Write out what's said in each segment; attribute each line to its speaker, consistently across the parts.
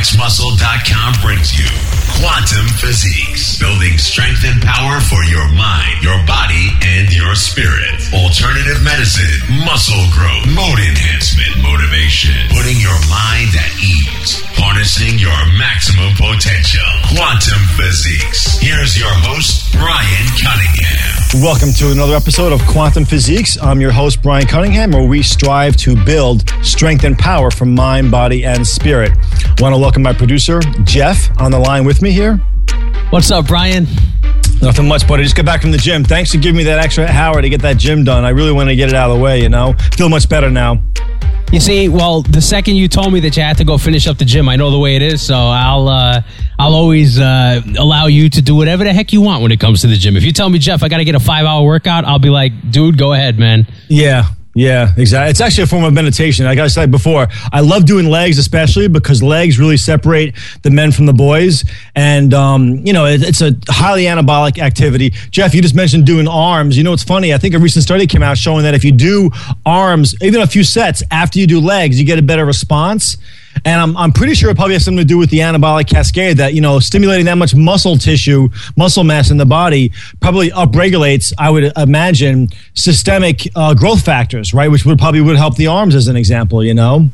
Speaker 1: RxMuscle.com brings you Quantum Physiques, building strength and power for your mind, your body, and your spirit. Alternative medicine, muscle growth, mode enhancement, motivation, putting your mind at ease, harnessing your maximum potential. Quantum Physiques. Here's your host, Brian Cunningham.
Speaker 2: Welcome to another episode of Quantum Physiques. I'm your host, Brian Cunningham, where we strive to build strength and power from mind, body, and spirit. I want to welcome my producer, Jeff, on the line with me here.
Speaker 3: What's up, Brian?
Speaker 2: Nothing much, buddy. Just got back from the gym. Thanks for giving me that extra hour to get that gym done. I really want to get it out of the way, you know? Feel much better now.
Speaker 3: You see, well, the second you told me that you had to go finish up the gym, I know the way it is, so I'll uh, I'll always uh, allow you to do whatever the heck you want when it comes to the gym. If you tell me, Jeff, I got to get a five hour workout, I'll be like, dude, go ahead, man.
Speaker 2: Yeah, yeah, exactly. It's actually a form of meditation. Like I said before, I love doing legs, especially because legs really separate the men from the boys. And, um, you know, it, it's a highly anabolic activity. Jeff, you just mentioned doing arms. You know, it's funny. I think a recent study came out showing that if you do arms, even a few sets after you do legs, you get a better response. And I'm, I'm pretty sure it probably has something to do with the anabolic cascade that, you know, stimulating that much muscle tissue, muscle mass in the body probably upregulates, I would imagine, systemic uh, growth factors, right? Which would probably would help the arms as an example, you know?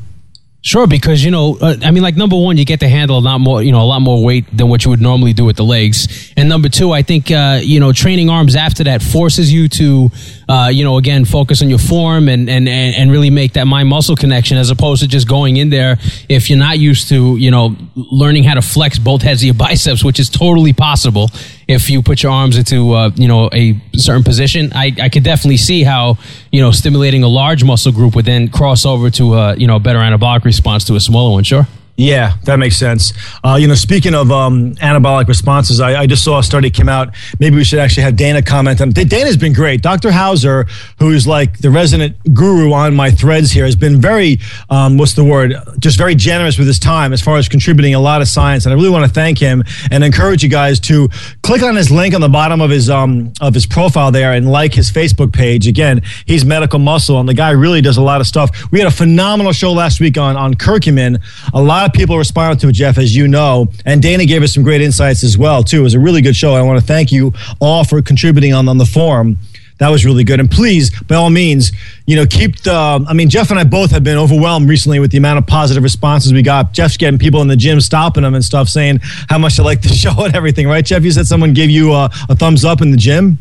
Speaker 3: Sure, because you know, uh, I mean, like number one, you get to handle a lot more, you know, a lot more weight than what you would normally do with the legs. And number two, I think uh, you know, training arms after that forces you to, uh, you know, again, focus on your form and and and really make that mind muscle connection, as opposed to just going in there if you're not used to, you know, learning how to flex both heads of your biceps, which is totally possible if you put your arms into, uh, you know, a certain position. I I could definitely see how you know stimulating a large muscle group would then cross over to, a you know, better anabolic response to a smaller one. Sure.
Speaker 2: Yeah, that makes sense. Uh, you know, speaking of um, anabolic responses, I, I, just saw a study came out. Maybe we should actually have Dana comment on. Dana's been great. Dr. Hauser, who's like the resident guru on my threads here, has been very, um, what's the word? Just very generous with his time as far as contributing a lot of science. And I really want to thank him and encourage you guys to click on his link on the bottom of his um, of his profile there and like his Facebook page. Again, he's Medical Muscle, and the guy really does a lot of stuff. We had a phenomenal show last week on on curcumin. A lot of people responded to it, Jeff, as you know, and Dana gave us some great insights as well too. It was a really good show. I want to thank you all for contributing on on the forum. That was really good. And please, by all means, you know, keep the. I mean, Jeff and I both have been overwhelmed recently with the amount of positive responses we got. Jeff's getting people in the gym stopping them and stuff, saying how much they like the show and everything, right? Jeff, you said someone gave you a, a thumbs up in the gym.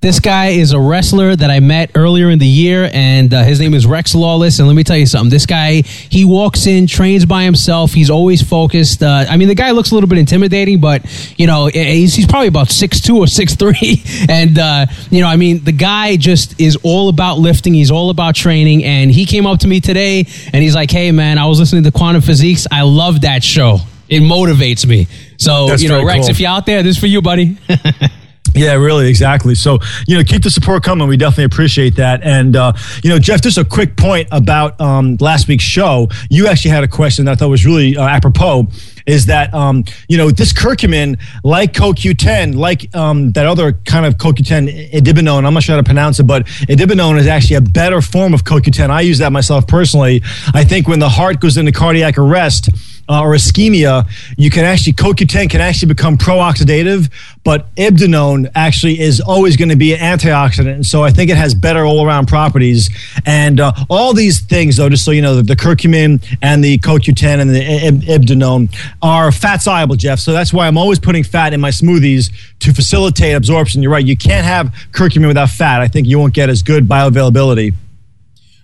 Speaker 3: This guy is a wrestler that I met earlier in the year, and uh, his name is Rex Lawless. And let me tell you something. This guy, he walks in, trains by himself. He's always focused. Uh, I mean, the guy looks a little bit intimidating, but you know, he's, he's probably about six two or six three. And uh, you know, I mean, the guy just is all about lifting. He's all about training. And he came up to me today, and he's like, "Hey, man, I was listening to Quantum Physiques. I love that show. It motivates me." So
Speaker 2: That's
Speaker 3: you know, Rex,
Speaker 2: cool.
Speaker 3: if you're out there, this is for you, buddy.
Speaker 2: Yeah, really, exactly. So, you know, keep the support coming. We definitely appreciate that. And, uh, you know, Jeff, just a quick point about um, last week's show. You actually had a question that I thought was really uh, apropos. Is that um, you know this curcumin, like CoQ10, like um, that other kind of CoQ10, idebenone. I'm not sure how to pronounce it, but idebenone is actually a better form of CoQ10. I use that myself personally. I think when the heart goes into cardiac arrest, uh, or ischemia, you can actually CoQ10 can actually become pro-oxidative, but idebenone actually is always going to be an antioxidant. And so I think it has better all-around properties. And uh, all these things, though, just so you know, the, the curcumin and the CoQ10 and the ib- idebenone are fat soluble, Jeff. So that's why I'm always putting fat in my smoothies to facilitate absorption. You're right; you can't have curcumin without fat. I think you won't get as good bioavailability.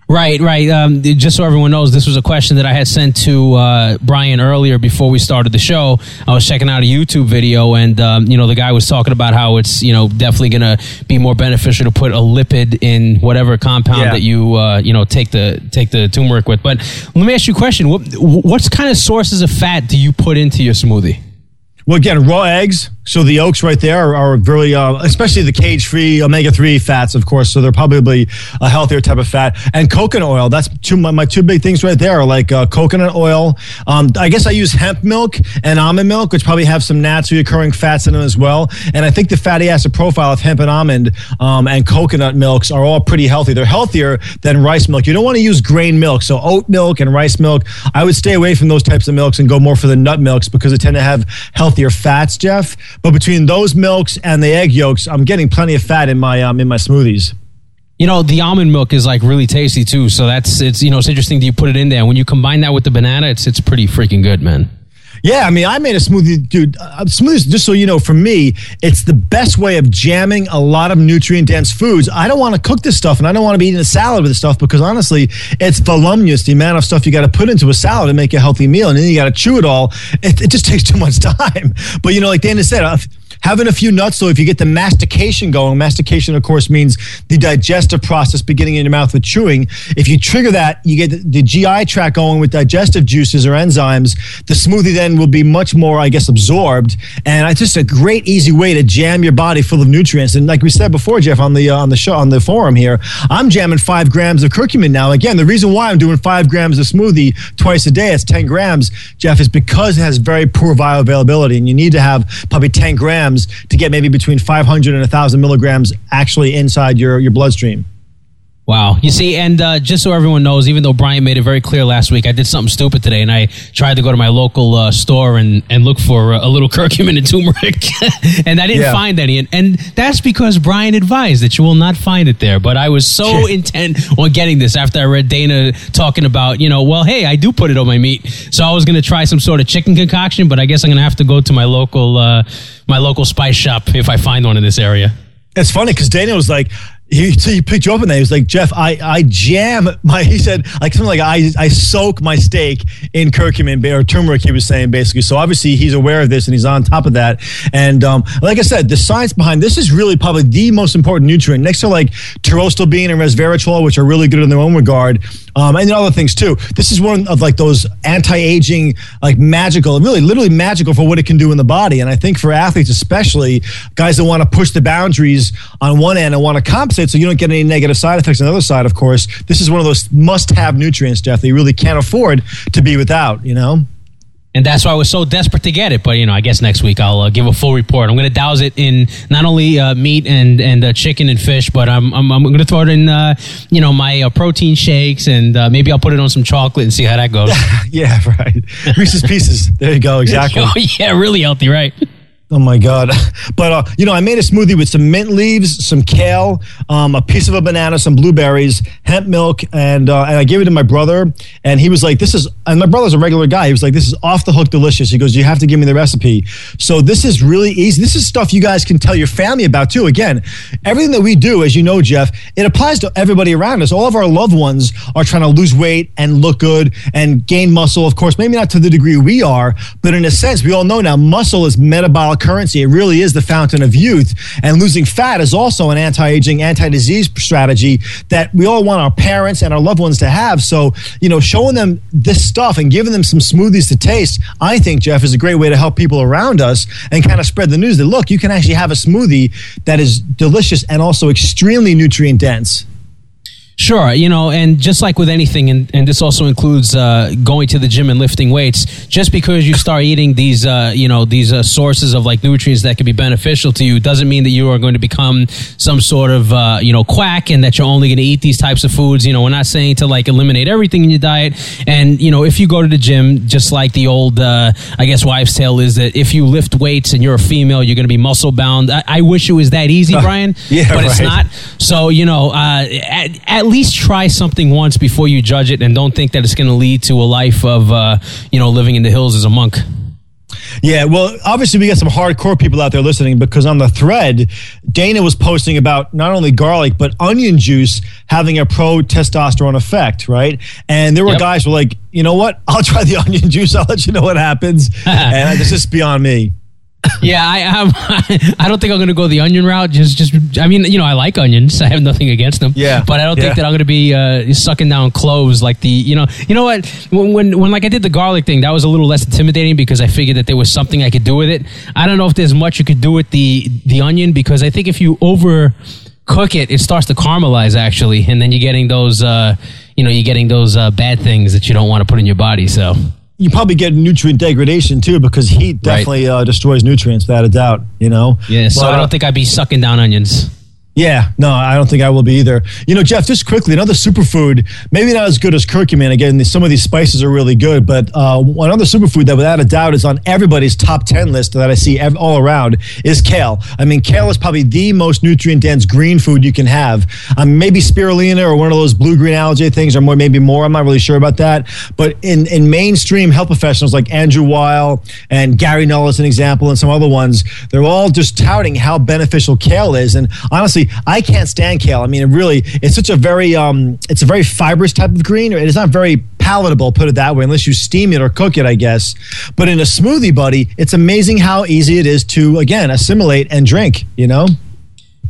Speaker 3: Right, right. Um, just so everyone knows, this was a question that I had sent to uh, Brian earlier before we started the show. I was checking out a YouTube video, and um, you know, the guy was talking about how it's you know definitely going to be more beneficial to put a lipid in whatever compound
Speaker 2: Yeah.
Speaker 3: that you uh, you know take the take the turmeric with. But let me ask you a question: what what kind of sources of fat do you put into your smoothie?
Speaker 2: Well, again, raw eggs, So the oaks right there are, are really, uh, especially the cage-free omega-3 fats, of course. So they're probably a healthier type of fat. And coconut oil. That's two my, my two big things right there. Are like uh, coconut oil. Um, I guess I use hemp milk and almond milk, which probably have some naturally occurring fats in them as well. And I think the fatty acid profile of hemp and almond um, and coconut milks are all pretty healthy. They're healthier than rice milk. You don't want to use grain milk. So oat milk and rice milk, I would stay away from those types of milks and go more for the nut milks because they tend to have healthier fats, Jeff. But between those milks and the egg yolks, I'm getting plenty of fat in my um, in my smoothies.
Speaker 3: You know, the almond milk is like really tasty too. So that's it's you know it's interesting that you put it in there. When you combine that with the banana, it's it's pretty freaking good, man.
Speaker 2: Yeah, I mean, I made a smoothie, dude. Uh, smoothies, just so you know, for me, it's the best way of jamming a lot of nutrient dense foods. I don't want to cook this stuff and I don't want to be eating a salad with this stuff because honestly, it's voluminous, the amount of stuff you got to put into a salad to make a healthy meal. And then you got to chew it all. It, it, just takes too much time. But, you know, like Dana said, uh, having a few nuts so if you get the mastication going mastication of course means the digestive process beginning in your mouth with chewing. If you trigger that you get the, the gi tract going with digestive juices or enzymes. The smoothie then will be much more i guess absorbed. And it's just a great easy way to jam your body full of nutrients. And like we said before jeff on the uh, on the show on the forum here i'm jamming five grams of curcumin now. Again the reason why i'm doing five grams of smoothie twice a day it's 10 grams jeff is because it has very poor bioavailability. And you need to have probably 10 grams to get maybe between 500 and 1,000 milligrams actually inside your, your bloodstream.
Speaker 3: Wow. You see, and uh, just so everyone knows, even though Brian made it very clear last week, I did something stupid today, and I tried to go to my local uh, store and, and look for a little curcumin and turmeric, and I didn't yeah. find any. And, and, that's because Brian advised that you will not find it there. But I was so intent on getting this after I read Dana talking about, you know, well, hey, I do put it on my meat, so I was going to try some sort of chicken concoction, but I guess I'm going to have to go to my local uh, my local spice shop if I find one in this area.
Speaker 2: It's funny because Dana was like, he, he picked you up and he was like, Jeff, I, I jam my, he said, like something like, I, I soak my steak in curcumin or turmeric, he was saying basically. So obviously he's aware of this and he's on top of that. And um, like I said, the science behind this is really probably the most important nutrient next to like pterostilbene and resveratrol, which are really good in their own regard. Um, and other things too. This is one of like those anti-aging, like magical, really literally magical for what it can do in the body. And I think for athletes, especially guys that want to push the boundaries on one end and want to compensate so you don't get any negative side effects on the other side, of course, this is one of those must-have nutrients, Jeff, that you really can't afford to be without, you know?
Speaker 3: And that's why I was so desperate to get it. But you know, I guess next week I'll uh, give a full report. I'm going to douse it in not only uh, meat and and uh, chicken and fish, but I'm I'm, I'm going to throw it in uh, you know my uh, protein shakes and uh, maybe I'll put it on some chocolate and see how that goes.
Speaker 2: yeah, right. Reese's Pieces. There you go. Exactly.
Speaker 3: oh yeah, really healthy, right?
Speaker 2: Oh my god! But uh, you know, I made a smoothie with some mint leaves, some kale, um, a piece of a banana, some blueberries, hemp milk, and uh, and I gave it to my brother, and he was like, "This is." And my brother's a regular guy. He was like, "This is off the hook delicious." He goes, "You have to give me the recipe." So this is really easy. This is stuff you guys can tell your family about too. Again, everything that we do, as you know, Jeff, it applies to everybody around us. All of our loved ones are trying to lose weight and look good and gain muscle. Of course, maybe not to the degree we are, but in a sense, we all know now muscle is metabolic currency. It really is the fountain of youth. And losing fat is also an anti aging, anti disease strategy that we all want our parents and our loved ones to have. So, you know, showing them this stuff and giving them some smoothies to taste, I think, Jeff, is a great way to help people around us and kind of spread the news that look, you can actually have a smoothie that is delicious and also extremely nutrient dense.
Speaker 3: Sure, you know, and just like with anything, and, and this also includes uh, going to the gym and lifting weights. Just because you start eating these, uh, you know, these uh, sources of like nutrients that can be beneficial to you, doesn't mean that you are going to become some sort of, uh, you know, quack and that you're only going to eat these types of foods. You know, we're not saying to like eliminate everything in your diet. And you know, if you go to the gym, just like the old, uh, I guess, wives' tale is that if you lift weights and you're a female, you're going to be muscle bound. I, I, wish it was that easy, Brian.
Speaker 2: yeah,
Speaker 3: but
Speaker 2: right.
Speaker 3: it's not. So you know, uh, at, at at least try something once before you judge it, and don't think that it's going to lead to a life of uh, you know living in the hills as a monk.
Speaker 2: Yeah, well, obviously we got some hardcore people out there listening because on the thread, Dana was posting about not only garlic but onion juice having a pro testosterone effect, right? And there were yep. guys who were like, you know what? I'll try the onion juice. I'll let you know what happens. and this is beyond me.
Speaker 3: Yeah, I am. I don't think I'm going to go the onion route. Just, just. I mean, you know, I like onions. I have nothing against them.
Speaker 2: Yeah,
Speaker 3: but I don't
Speaker 2: yeah.
Speaker 3: think that I'm going to be uh, sucking down cloves like the. You know, you know what? When, when, when, like I did the garlic thing, that was a little less intimidating because I figured that there was something I could do with it. I don't know if there's much you could do with the the onion because I think if you over cook it, it starts to caramelize actually, and then you're getting those. Uh, you know, you're getting those uh, bad things that you don't want to put in your body. So
Speaker 2: you probably get nutrient degradation too because heat definitely right. uh, destroys nutrients without a doubt. You know.
Speaker 3: Yeah. So but, I don't think I'd be sucking down onions.
Speaker 2: Yeah, no, I don't think I will be either. You know, Jeff, just quickly, another superfood, maybe not as good as curcumin. Again, some of these spices are really good, but uh, another superfood that without a doubt is on everybody's top 10 list that I see all around is kale. I mean, kale is probably the most nutrient dense green food you can have. Um, maybe spirulina or one of those blue green algae things, or more, maybe more. I'm not really sure about that. But in, in mainstream health professionals like Andrew Weil and Gary Null, as an example, and some other ones, they're all just touting how beneficial kale is. And honestly, I can't stand kale. I mean, it really, it's such a very, um, it's a very fibrous type of green. It's not very palatable, put it that way, unless you steam it or cook it, I guess. But in a smoothie, buddy, it's amazing how easy it is to, again, assimilate and drink, you know?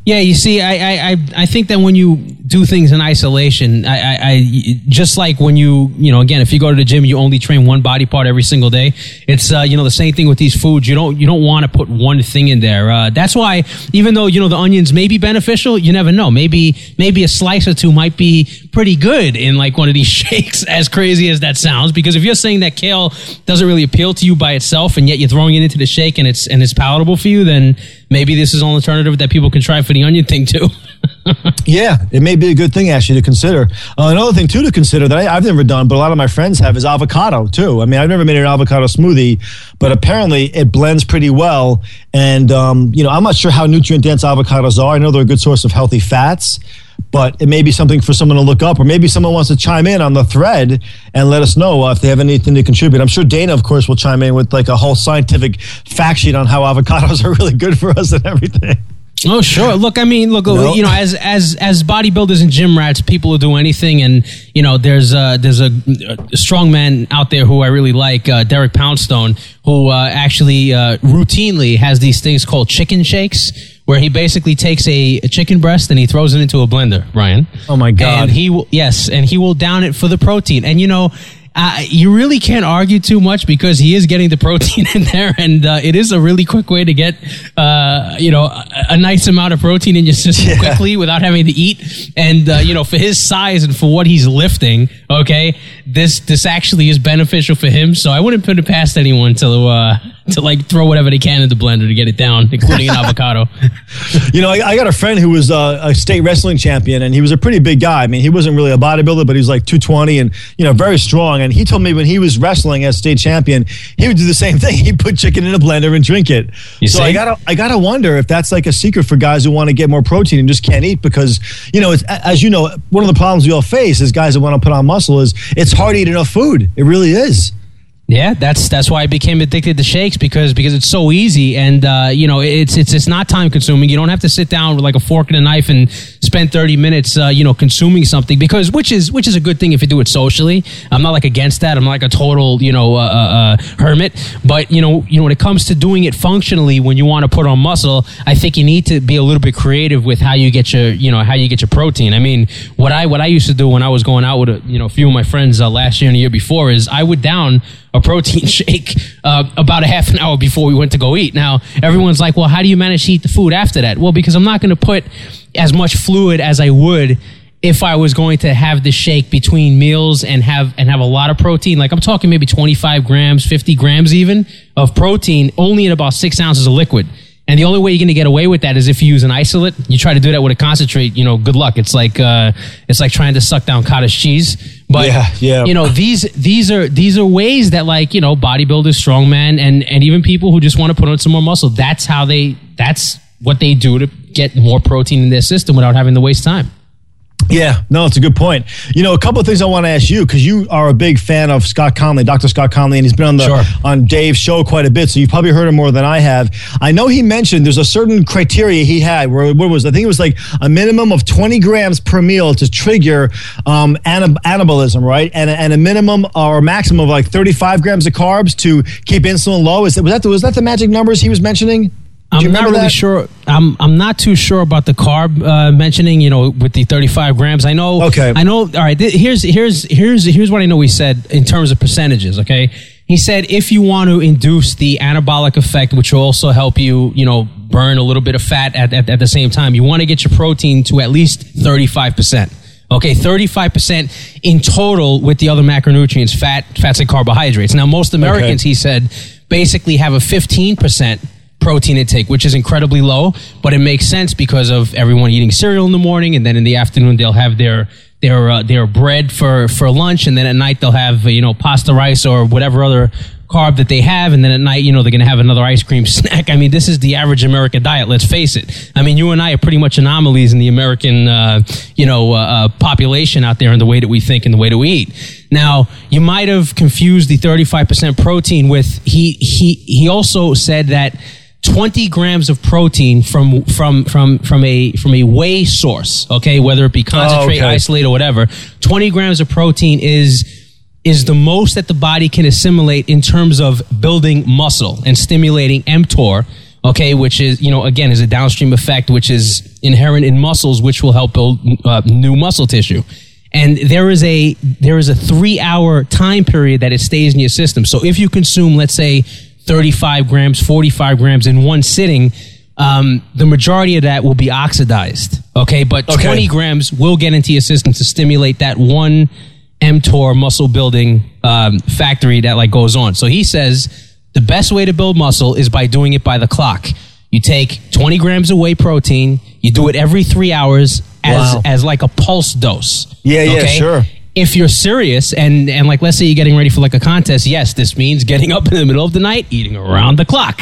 Speaker 3: Yeah, you see, I, I, I think that when you do things in isolation, I, I, I, just like when you, you know, again, if you go to the gym, you only train one body part every single day. It's, uh, you know, the same thing with these foods. You don't, you don't want to put one thing in there. Uh, that's why, even though you know the onions may be beneficial, you never know. Maybe, maybe a slice or two might be pretty good in like one of these shakes. As crazy as that sounds, because if you're saying that kale doesn't really appeal to you by itself, and yet you're throwing it into the shake and it's and it's palatable for you, then maybe this is an alternative that people can try for the onion thing too.
Speaker 2: yeah, it may be a good thing actually to consider. Uh, another thing too to consider that I, have never done, but a lot of my friends have, is avocado too. I mean, I've never made an avocado smoothie, but apparently it blends pretty well. And um, you know, I'm not sure how nutrient dense avocados are. I know they're a good source of healthy fats but it may be something for someone to look up, or maybe someone wants to chime in on the thread and let us know uh, if they have anything to contribute. I'm sure Dana, of course, will chime in with like a whole scientific fact sheet on how avocados are really good for us and everything.
Speaker 3: Oh sure. Look, I mean, look, nope. you know, as as as bodybuilders and gym rats, people will do anything, and you know, there's a there's a, a strong man out there who I really like, uh, Derek Poundstone, who uh, actually uh, routinely has these things called chicken shakes, where he basically takes a, a, chicken breast and he throws it into a blender. Ryan.
Speaker 2: Oh my god.
Speaker 3: And he will yes, and he will down it for the protein, and you know uh, you really can't argue too much because he is getting the protein in there, and uh, it is a really quick way to get, uh, you know, a, a, nice amount of protein in your system yeah. quickly without having to eat. And uh, you know, for his size and for what he's lifting, okay, this this actually is beneficial for him. So I wouldn't put it past anyone to uh, to like throw whatever they can in the blender to get it down, including an avocado.
Speaker 2: You know, I, I, got a friend who was uh, a state wrestling champion, and he was a pretty big guy. I mean, he wasn't really a bodybuilder, but he was like 220 and you know very strong. And he told me when he was wrestling as state champion, he would do the same thing. He'd put chicken in a blender and drink it. You so see? I gotta I gotta wonder if that's like a secret for guys who want to get more protein and just can't eat because you know, as you know, one of the problems we all face as guys that want to put on muscle is it's hard to eat enough food. It really is.
Speaker 3: Yeah, that's that's why I became addicted to shakes because because it's so easy and uh, you know it's it's it's not time consuming. You don't have to sit down with like a fork and a knife and spend thirty minutes uh, you know consuming something because which is which is a good thing if you do it socially. I'm not like against that. I'm like a total you know uh, uh, uh, hermit, but you know you know when it comes to doing it functionally when you want to put on muscle, I think you need to be a little bit creative with how you get your you know how you get your protein. I mean what I what I used to do when I was going out with a, you know a few of my friends uh, last year and the year before is I would down a protein shake uh, about a half an hour before we went to go eat. Now, everyone's like, well, how do you manage to eat the food after that? Well, because I'm not going to put as much fluid as I would if I was going to have the shake between meals and have and have a lot of protein, like I'm talking maybe 25 grams, 50 grams even of protein, only in about six ounces of liquid. And the only way you're going to get away with that is if you use an isolate. You try to do that with a concentrate, you know, good luck. It's like uh, it's like trying to suck down cottage cheese. But yeah, yeah. you know, these these are these are ways that like, you know, bodybuilders, strongmen and and even people who just want to put on some more muscle, that's how they that's what they do to get more protein in their system without having to waste time.
Speaker 2: Yeah, no, it's a good point. You know, a couple of things I want to ask you because you are a big fan of Scott Connelly, Dr. Scott Connelly, and he's been on the
Speaker 3: Sure.
Speaker 2: on Dave's show quite a bit, so you've probably heard him more than I have. I know he mentioned there's a certain criteria he had where what was I think it was like a minimum of 20 grams per meal to trigger um, anab- anabolism, right? And and a minimum or maximum of like 35 grams of carbs to keep insulin low. Is that was that the, was that the magic numbers he was mentioning?
Speaker 3: I'm not really
Speaker 2: that?
Speaker 3: sure. I'm I'm not too sure about the carb uh, mentioning. You know, with the 35 grams. I know.
Speaker 2: Okay.
Speaker 3: I know. All right. th- here's here's here's here's what I know. He said in terms of percentages. Okay. He said if you want to induce the anabolic effect, which will also help you, you know, burn a little bit of fat at, at, at the same time, you want to get your protein to at least 35 percent. Okay, 35% in total with the other macronutrients, fat, fats and carbohydrates. Now, most Americans, he said, basically have a 15% protein intake, which is incredibly low, but it makes sense because of everyone eating cereal in the morning, and then in the afternoon they'll have their their uh, their bread for for lunch, and then at night they'll have you know pasta rice or whatever other carb that they have, and then at night you know they're going to have another ice cream snack. I mean, this is the average American diet. Let's face it. I mean, you and I are pretty much anomalies in the American uh, you know uh, uh, population out there in the way that we think and the way that we eat. Now, you might have confused the 35% protein with he he he also said that 20 grams of protein from from from from a from a whey source okay? Whether it be concentrate
Speaker 2: okay.
Speaker 3: isolate or whatever 20 grams of protein is is the most that the body can assimilate in terms of building muscle and stimulating mTOR okay? Which is you know again is a downstream effect which is inherent in muscles which will help build uh, new muscle tissue. And there is a there is a three hour time period that it stays in your system. So if you consume let's say 35 grams 45 grams in one sitting um, the majority of that will be oxidized okay but
Speaker 2: Okay.
Speaker 3: 20 grams will get into your system to stimulate that one mTOR muscle building um, factory that like goes on. So he says the best way to build muscle is by doing it by the clock. You take 20 grams of whey protein, you do it every three hours as
Speaker 2: Wow.
Speaker 3: as like a pulse dose.
Speaker 2: Yeah, yeah, sure.
Speaker 3: If you're serious and and like let's say you're getting ready for like a contest, yes, this means getting up in the middle of the night, eating around the clock.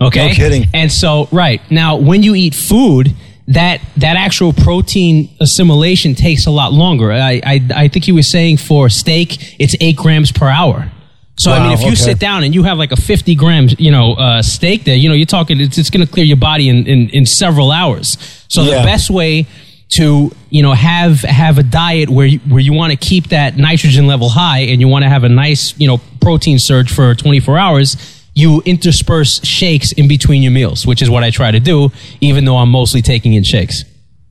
Speaker 3: Okay,
Speaker 2: No kidding.
Speaker 3: and so, right now, when you eat food, that that actual protein assimilation takes a lot longer. I I, I think he was saying for steak, it's eight grams per hour. So I mean, if you
Speaker 2: okay.
Speaker 3: sit down and you have like a fifty grams, you know, uh, steak there, you know, you're talking, it's, it's going to clear your body in, in in several hours. So
Speaker 2: Yeah.
Speaker 3: the best way to you know have have a diet where you, where you want to keep that nitrogen level high and you want to have a nice you know protein surge for 24 hours you intersperse shakes in between your meals which is what i try to do even though i'm mostly taking in shakes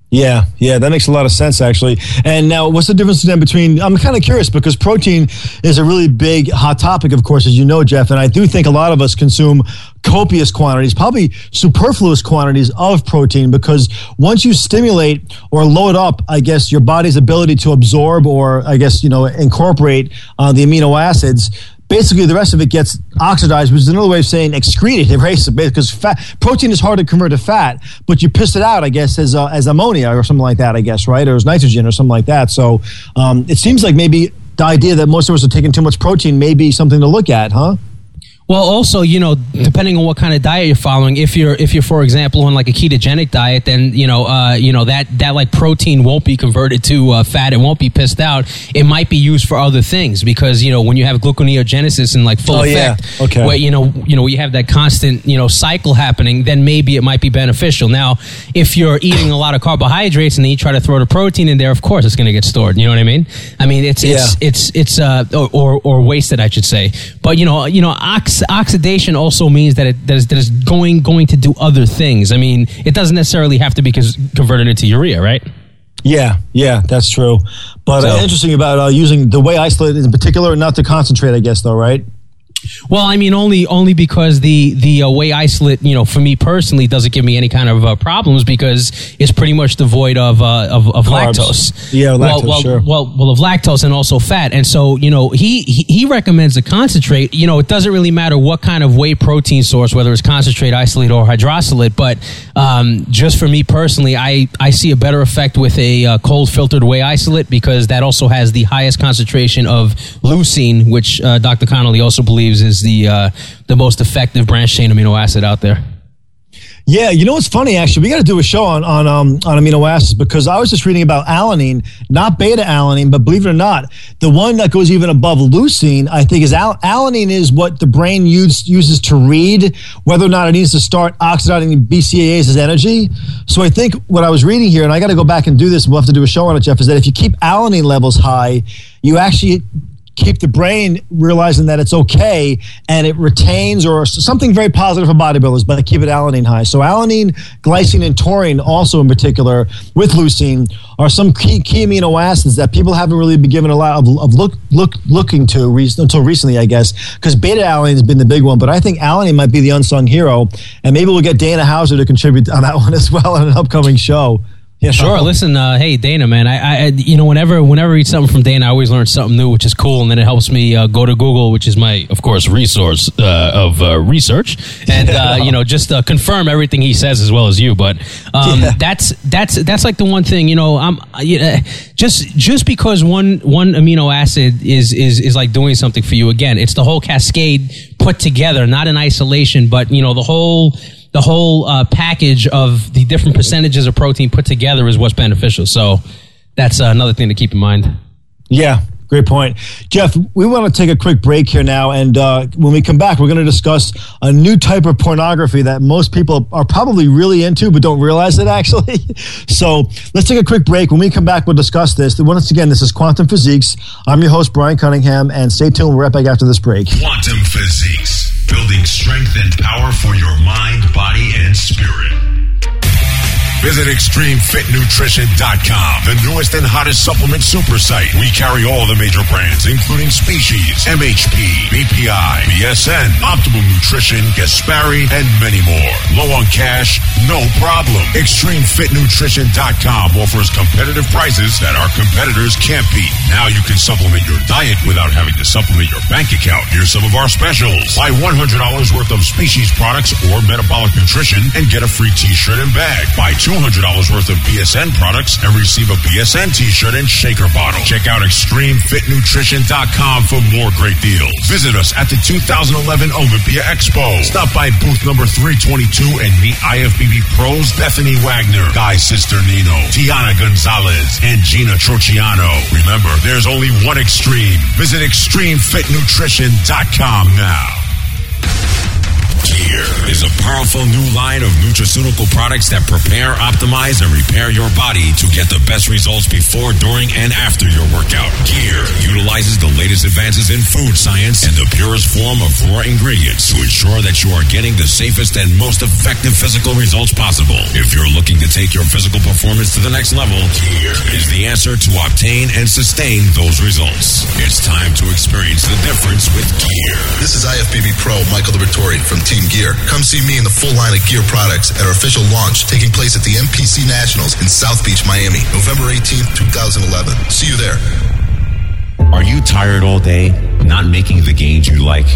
Speaker 2: Yeah, yeah, that makes a lot of sense actually. And now, what's the difference then between? I'm kind of curious because protein is a really big hot topic, of course, as you know, Jeff. And I do think a lot of us consume copious quantities, probably superfluous quantities of protein, because once you stimulate or load up, I guess your body's ability to absorb or I guess you know incorporate uh, the amino acids basically the rest of it gets oxidized, which is another way of saying excreted? So Because fat, protein is hard to convert to fat, but you piss it out, I guess, as, uh, as ammonia or something like that, I guess, right? Or as nitrogen or something like that. So um, it seems like maybe the idea that most of us are taking too much protein may be something to look at, huh?
Speaker 3: Well, also, you know, depending on what kind of diet you're following, if you're if you're, for example, on like a ketogenic diet, then you know, uh, you know that that like protein won't be converted to uh, fat. It won't be pissed out. It might be used for other things because you know when you have gluconeogenesis in like full
Speaker 2: Oh, yeah.
Speaker 3: effect,
Speaker 2: Okay.
Speaker 3: where you know you know you have that constant you know cycle happening, then maybe it might be beneficial. Now, if you're eating a lot of carbohydrates and then you try to throw the protein in there, of course it's going to get stored. You know what I mean? I mean it's it's
Speaker 2: Yeah.
Speaker 3: it's it's uh or, or or wasted I should say. But you know you know ox- oxidation also means that it that is, that is going going to do other things. I mean it doesn't necessarily have to be converted into urea, right?
Speaker 2: Yeah, yeah, that's true. But uh, interesting about uh, using the whey isolate in particular, not to concentrate, I guess, though, right?
Speaker 3: Well, I mean, only only because the the uh, whey isolate, you know, for me personally, doesn't give me any kind of uh, problems because it's pretty much devoid of uh, of, of lactose.
Speaker 2: Yeah,
Speaker 3: well,
Speaker 2: lactose,
Speaker 3: well,
Speaker 2: sure.
Speaker 3: well, well, of lactose and also fat, and so you know, he he, he recommends a concentrate. You know, it doesn't really matter what kind of whey protein source, whether it's concentrate, isolate, or hydrolysate. But um, just for me personally, I I see a better effect with a uh, cold filtered whey isolate because that also has the highest concentration of leucine, which uh, Dr. Connelly also believes is the uh, the most effective branched chain amino acid out there.
Speaker 2: Yeah, you know what's funny? Actually, we got to do a show on on um, on amino acids because I was just reading about alanine, not beta alanine, but believe it or not, the one that goes even above leucine, I think, is al- alanine is what the brain use, uses to read whether or not it needs to start oxidizing BCAAs as energy. So I think what I was reading here, and I got to go back and do this. We'll have to do a show on it, Jeff. Is that if you keep alanine levels high, you actually keep the brain realizing that it's okay and it retains or something very positive for bodybuilders, but keep it alanine high. So alanine, glycine, and taurine also in particular with leucine are some key, key amino acids that people haven't really been given a lot of, of look, look, looking to re- until recently, I guess, because beta alanine has been the big one. But I think alanine might be the unsung hero. And maybe we'll get Dana Hauser to contribute on that one as well in an upcoming show.
Speaker 3: Know? Sure. Listen, uh, hey Dana, man. I, I, you know, whenever, whenever I read something from Dana, I always learn something new, which is cool, and then it helps me uh, go to Google, which is my, of course, resource uh, of uh, research, and uh, you know, just uh, confirm everything he says as well as you. But um, yeah. that's that's that's like the one thing, you know, I'm you know, just just because one one amino acid is is is like doing something for you. Again, it's the whole cascade put together, not in isolation, but you know, the whole the whole uh, package of the different percentages of protein put together is what's beneficial. So that's uh, another thing to keep in mind.
Speaker 2: Yeah, great point. Jeff, we want to take a quick break here now. And uh, when we come back, we're going to discuss a new type of pornography that most people are probably really into, but don't realize it actually. so let's take a quick break. When we come back, we'll discuss this. Once again, this is Quantum Physiques. I'm your host, Brian Cunningham, and stay tuned. We're right back after this break.
Speaker 1: Quantum Physiques building strength and power for your mind, body, and spirit. Visit ExtremeFitNutrition.com, the newest and hottest supplement super site. We carry all the major brands, including Species, MHP, BPI, BSN, Optimal Nutrition, Gaspari, and many more. Low on cash? No problem. ExtremeFitNutrition.com offers competitive prices that our competitors can't beat. Now you can supplement your diet without having to supplement your bank account. Here's some of our specials. Buy $100 worth of Species products or Metabolic Nutrition and get a free t-shirt and bag. Buy $200 worth of BSN products and receive a BSN t-shirt and shaker bottle. Check out ExtremeFitNutrition.com for more great deals. Visit us at the 2011 Olympia Expo. Stop by booth number 322 and meet IFBB pros Bethany Wagner, Guy Cisternino, Tiana Gonzalez, and Gina Trociano. Remember, there's only one extreme. Visit ExtremeFitNutrition.com now. Gear is a powerful new line of nutraceutical products that prepare, optimize, and repair your body to get the best results before, during, and after your workout. Gear utilizes the latest advances in food science and the purest form of raw ingredients to ensure that you are getting the safest and most effective physical results possible. If you're looking to take your physical performance to the next level, Gear is the answer to obtain and sustain those results. It's time to experience the difference with Gear.
Speaker 4: This is IFBB Pro Michael Liberatore from Team Gear. Come see me in the full line of gear products at our official launch taking place at the NPC Nationals in South Beach, Miami, November 18th, 2011. See you there.
Speaker 1: Are you tired all day, not making the gains you like?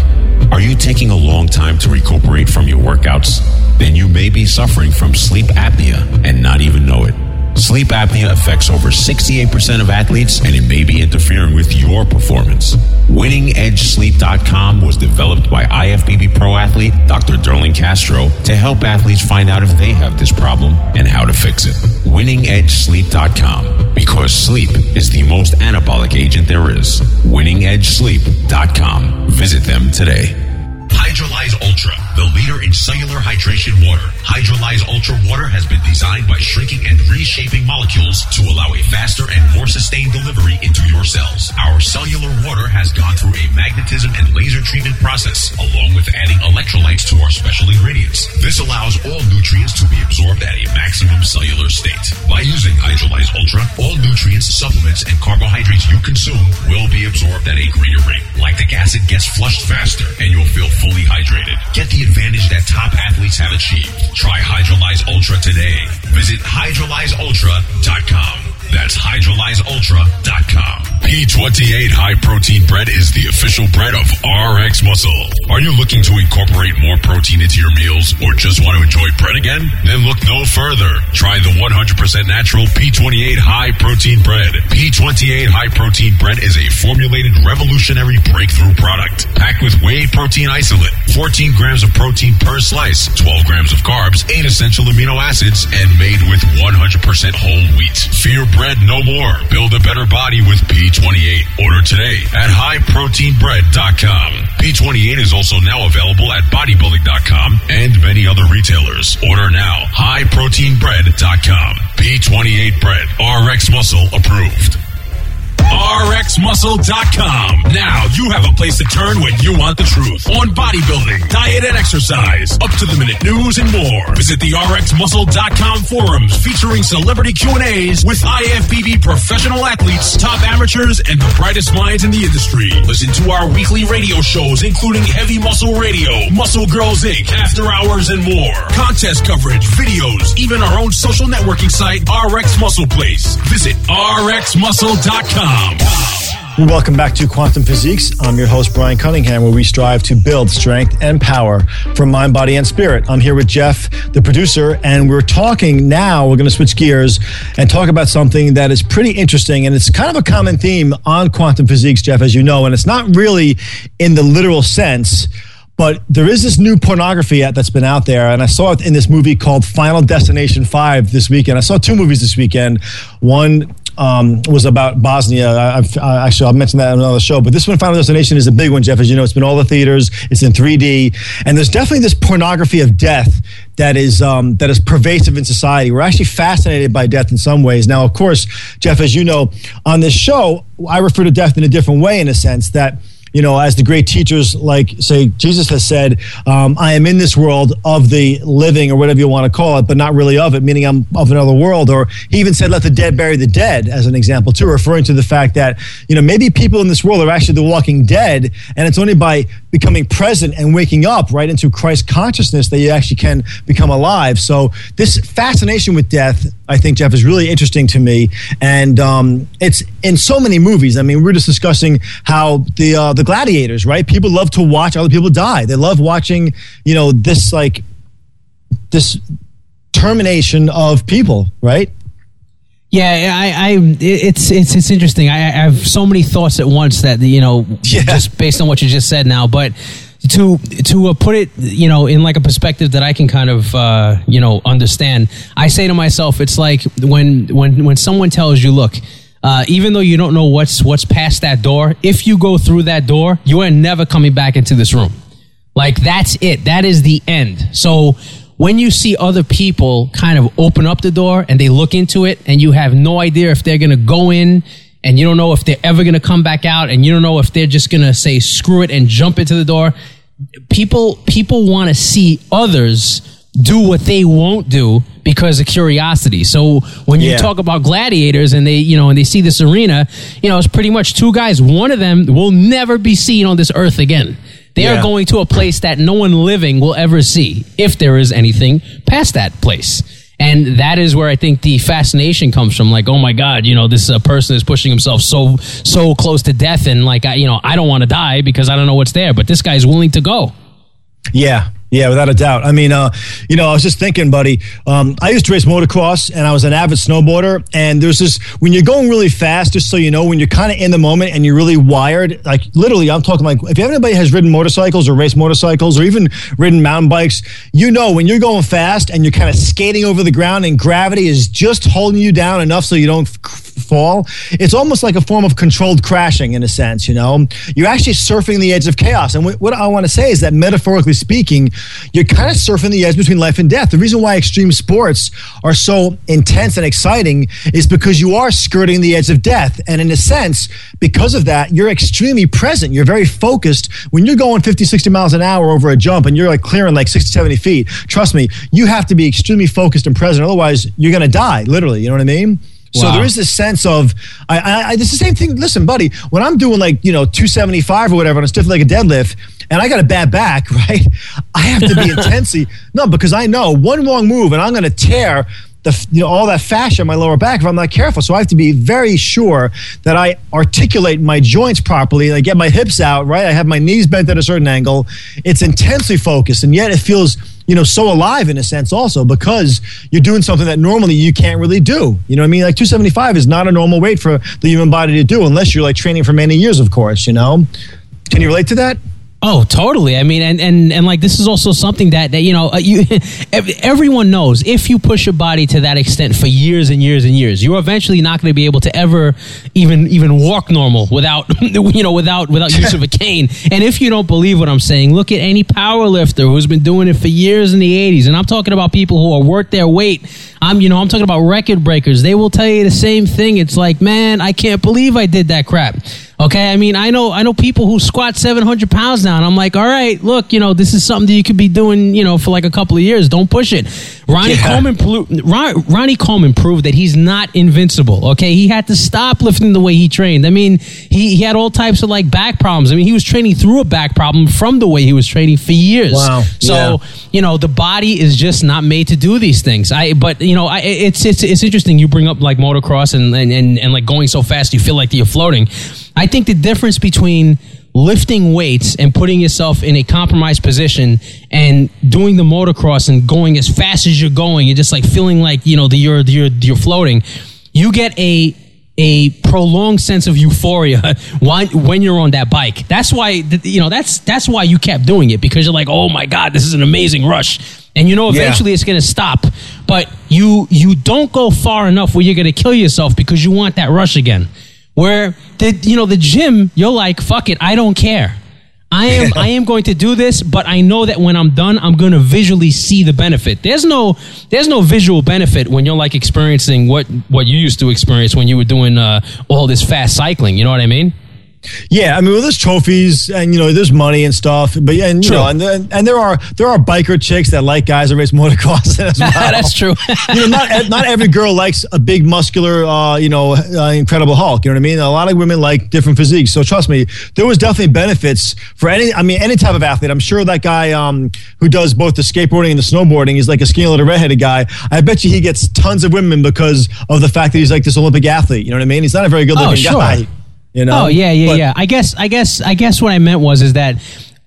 Speaker 1: Are you taking a long time to recuperate from your workouts? Then you may be suffering from sleep apnea and not even know it. Sleep apnea affects over 68% of athletes and it may be interfering with your performance. WinningEdgeSleep.com was developed by IFBB pro athlete Dr. Derling Castro to help athletes find out if they have this problem and how to fix it. WinningEdgeSleep.com because sleep is the most anabolic agent there is. WinningEdgeSleep.com. Visit them today. Hydrolyze Ultra, the leader in cellular hydration water. Hydrolyze Ultra water has been designed by shrinking and reshaping molecules to allow a faster and more sustained delivery into your cells. Our cellular water has gone through a magnetism and laser treatment process, along with adding electrolytes to our special ingredients. This allows all nutrients to be absorbed at a maximum cellular state. By using Hydrolyze Ultra, all nutrients, supplements, and carbohydrates you consume will be absorbed at a greater rate. Lactic acid gets flushed faster, and you'll feel fully hydrated. Get the advantage that top athletes have achieved. Try Hydrolyze Ultra today. Visit hydrolyzeultra.com. That's hydrolyzeultra.com. P28 high protein bread is the official bread of RX Muscle. Are you looking to incorporate more protein into your meals or just want to enjoy bread again? Then look no further. Try the 100% natural P28 high protein bread. P28 high protein bread is a formulated revolutionary breakthrough product packed with whey protein isolate, 14 grams of protein per slice, 12 grams of carbs, 8 essential amino acids, and made with 100% whole wheat. Fear bread no more. Build a better body with P28. Order today at highproteinbread.com. P28 is also now available at bodybuilding.com and many other retailers. Order now. Highproteinbread.com. P28 bread. RX muscle approved. RxMuscle.com. Now you have a place to turn when you want the truth on bodybuilding, diet, and exercise, up to the minute news and more. Visit the RxMuscle.com forums featuring celebrity Q and A's with IFBB professional athletes, top amateurs, and the brightest minds in the industry. Listen to our weekly radio shows, including Heavy Muscle Radio, Muscle Girls Inc., After Hours, and more. Contest coverage, videos, even our own social networking site, RX Muscle Place. Visit RxMuscle.com.
Speaker 2: Welcome back to Quantum Physiques. I'm your host, Brian Cunningham, where we strive to build strength and power for mind, body, and spirit. I'm here with Jeff, the producer, and we're talking now. We're going to switch gears and talk about something that is pretty interesting. And it's kind of a common theme on Quantum Physiques, Jeff, as you know, and it's not really in the literal sense. But there is this new pornography that's been out there, and I saw it in this movie called Final Destination 5 this weekend. I saw two movies this weekend. One um, was about Bosnia. I, I, actually, I'll mention that on another show. But this one, Final Destination, is a big one, Jeff. As you know, it's been all the theaters. It's in 3D, and there's definitely this pornography of death that is um, that is pervasive in society. We're actually fascinated by death in some ways. Now, of course, Jeff, as you know, on this show, I refer to death in a different way, in a sense that you know, as the great teachers like say Jesus has said, um, I am in this world of the living or whatever you want to call it, but not really of it, meaning I'm of another world. Or he even said, let the dead bury the dead as an example too, referring to the fact that, you know, maybe people in this world are actually the walking dead. And it's only by becoming present and waking up right into Christ consciousness that you actually can become alive. So this fascination with death, I think, Jeff, is really interesting to me. And um, it's in so many movies. I mean, we we're just discussing how the, uh, the gladiators, right? People love to watch other people die. They love watching, you know, this like this termination of people, right?
Speaker 3: Yeah, I, I, it's it's it's interesting. I, I have so many thoughts at once that you know,
Speaker 2: Yeah.
Speaker 3: just based on what you just said now. But to to uh, put it, you know, in like a perspective that I can kind of uh, you know understand, I say to myself, it's like when when when someone tells you, look. Uh, even though you don't know what's what's past that door, if you go through that door, you are never coming back into this room. Like that's it. That is the end. So when you see other people kind of open up the door and they look into it and you have no idea if they're going to go in and you don't know if they're ever going to come back out and you don't know if they're just going to say screw it and jump into the door. People people want to see others do what they won't do because of curiosity. So when you
Speaker 2: Yeah.
Speaker 3: talk about gladiators and they, you know, and they see this arena, you know, it's pretty much two guys. One of them will never be seen on this earth again. They
Speaker 2: Yeah.
Speaker 3: are going to a place that no one living will ever see, if there is anything past that place. And that is where I think the fascination comes from. Like, oh my God, you know, this uh, person is pushing himself so so close to death, and like, I, you know, I don't want to die because I don't know what's there, but this guy's willing to go.
Speaker 2: Yeah, yeah, without a doubt. I mean, uh, you know, I was just thinking, buddy. Um, I used to race motocross, and I was an avid snowboarder. And there's this when you're going really fast, just so you know, when you're kind of in the moment and you're really wired. Like literally, I'm talking like if anybody has ridden motorcycles or raced motorcycles or even ridden mountain bikes, you know when you're going fast and you're kind of skating over the ground and gravity is just holding you down enough so you don't f- fall. It's almost like a form of controlled crashing in a sense. You know, you're actually surfing the edge of chaos. And what I want to say is that metaphorically speaking, you're kind of surfing the edge between life and death. The reason why extreme sports are so intense and exciting is because you are skirting the edge of death. And in a sense, because of that, you're extremely present. You're very focused. When you're going 50, 60 miles an hour over a jump and you're like clearing like 60, 70 feet, trust me, you have to be extremely focused and present. Otherwise, you're going to die, literally. You know what I mean? So there is this sense of I, I, I it's the same thing. Listen, buddy, when I'm doing like you know 275 or whatever on a stiff leg deadlift, and I got a bad back, right? I have to be intensely no because I know one wrong move and I'm going to tear the you know all that fascia in my lower back if I'm not careful. So I have to be very sure that I articulate my joints properly. I get my hips out right. I have my knees bent at a certain angle. It's intensely focused, and yet it feels you know so alive in a sense also because you're doing something that normally you can't really do. You know what I mean? Like 275 is not a normal weight for the human body to do unless you're like training for many years, of course. You know. Can you relate to that?
Speaker 3: Oh, totally. I mean, and, and, and like this is also something that, that you know, uh, you everyone knows if you push your body to that extent for years and years and years, you're eventually not going to be able to ever even even walk normal without you know without without use of a cane. And if you don't believe what I'm saying, look at any power lifter who's been doing it for years in the 80s. And I'm talking about people who are worth their weight. I'm you know I'm talking about record breakers. They will tell you the same thing. It's like, man, I can't believe I did that crap. Okay, I mean, I know, I know people who squat seven hundred pounds now, and I'm like, all right, look, you know, this is something that you could be doing, you know, for like a couple of years. Don't push it. Ronnie yeah. Coleman, Ron, Ronnie Coleman proved that he's not invincible. Okay, he had to stop lifting the way he trained. I mean, he, he had all types of like back problems. I mean, he was training through a back problem from the way he was training for years.
Speaker 2: Wow.
Speaker 3: So yeah. you know, the body is just not made to do these things. I, but you know, I, it's it's it's interesting. You bring up like motocross and and and, and like going so fast, you feel like you're floating. I think the difference between lifting weights and putting yourself in a compromised position and doing the motocross and going as fast as you're going and just like feeling like you know that you're you're you're floating, you get a a prolonged sense of euphoria when you're on that bike. That's why you know that's that's why you kept doing it because you're like, oh my god, this is an amazing rush, and you know eventually yeah. it's going to stop. But you you don't go far enough where you're going to kill yourself because you want that rush again where the you know the gym you're like fuck it i don't care. I am i am going to do this but i know that when i'm done i'm going to visually see the benefit. There's no there's no visual benefit when you're like experiencing what what you used to experience when you were doing uh, all this fast cycling you know what i mean
Speaker 2: yeah, I mean, well, there's trophies and you know, there's money and stuff, but yeah, and you true. know, and, the, and there are there are biker chicks that like guys that race motocross as well.
Speaker 3: That's true.
Speaker 2: you know, not not every girl likes a big, muscular, uh, you know, uh, incredible Hulk. You know what I mean? A lot of women like different physiques. So trust me, there was definitely benefits for any. I mean, any type of athlete. I'm sure that guy um, who does both the skateboarding and the snowboarding is like a skinny little redheaded guy. I bet you he gets tons of women because of the fact that he's like this Olympic athlete. You know what I mean? He's not a very good looking oh, sure. guy. You know?
Speaker 3: Oh yeah, yeah, but, yeah. I guess, I guess, I guess what I meant was is that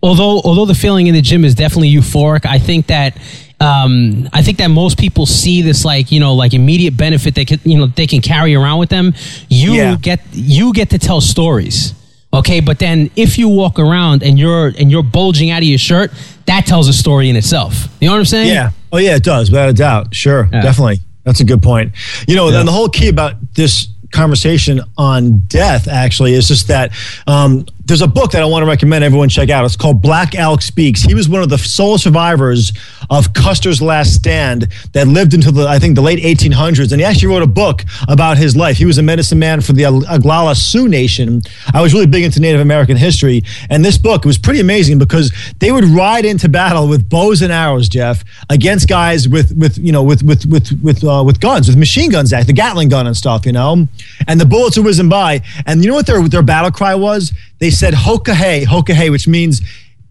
Speaker 3: although although the feeling in the gym is definitely euphoric, I think that um, I think that most people see this like you know like immediate benefit they can you know they can carry around with them. You yeah. get you get to tell stories. Okay, but then if you walk around and you're and you're bulging out of your shirt, that tells a story in itself. You know what I'm saying?
Speaker 2: Yeah. Oh yeah, it does, without a doubt. Sure, yeah. definitely. That's a good point. You know, yeah. and the whole key about this conversation on death actually is just that um, there's a book that I want to recommend everyone check out. It's called Black Elk Speaks. He was one of the sole survivors of Custer's Last Stand that lived until the I think the late 1800s, and he actually wrote a book about his life. He was a medicine man for the Oglala Sioux Nation. I was really big into Native American history, and this book was pretty amazing because they would ride into battle with bows and arrows, Jeff, against guys with with you know with with with with uh, with guns, with machine guns, the Gatling gun and stuff, you know, and the bullets were whizzing by, and you know what their their battle cry was? They said Hokahe, Hokahe, which means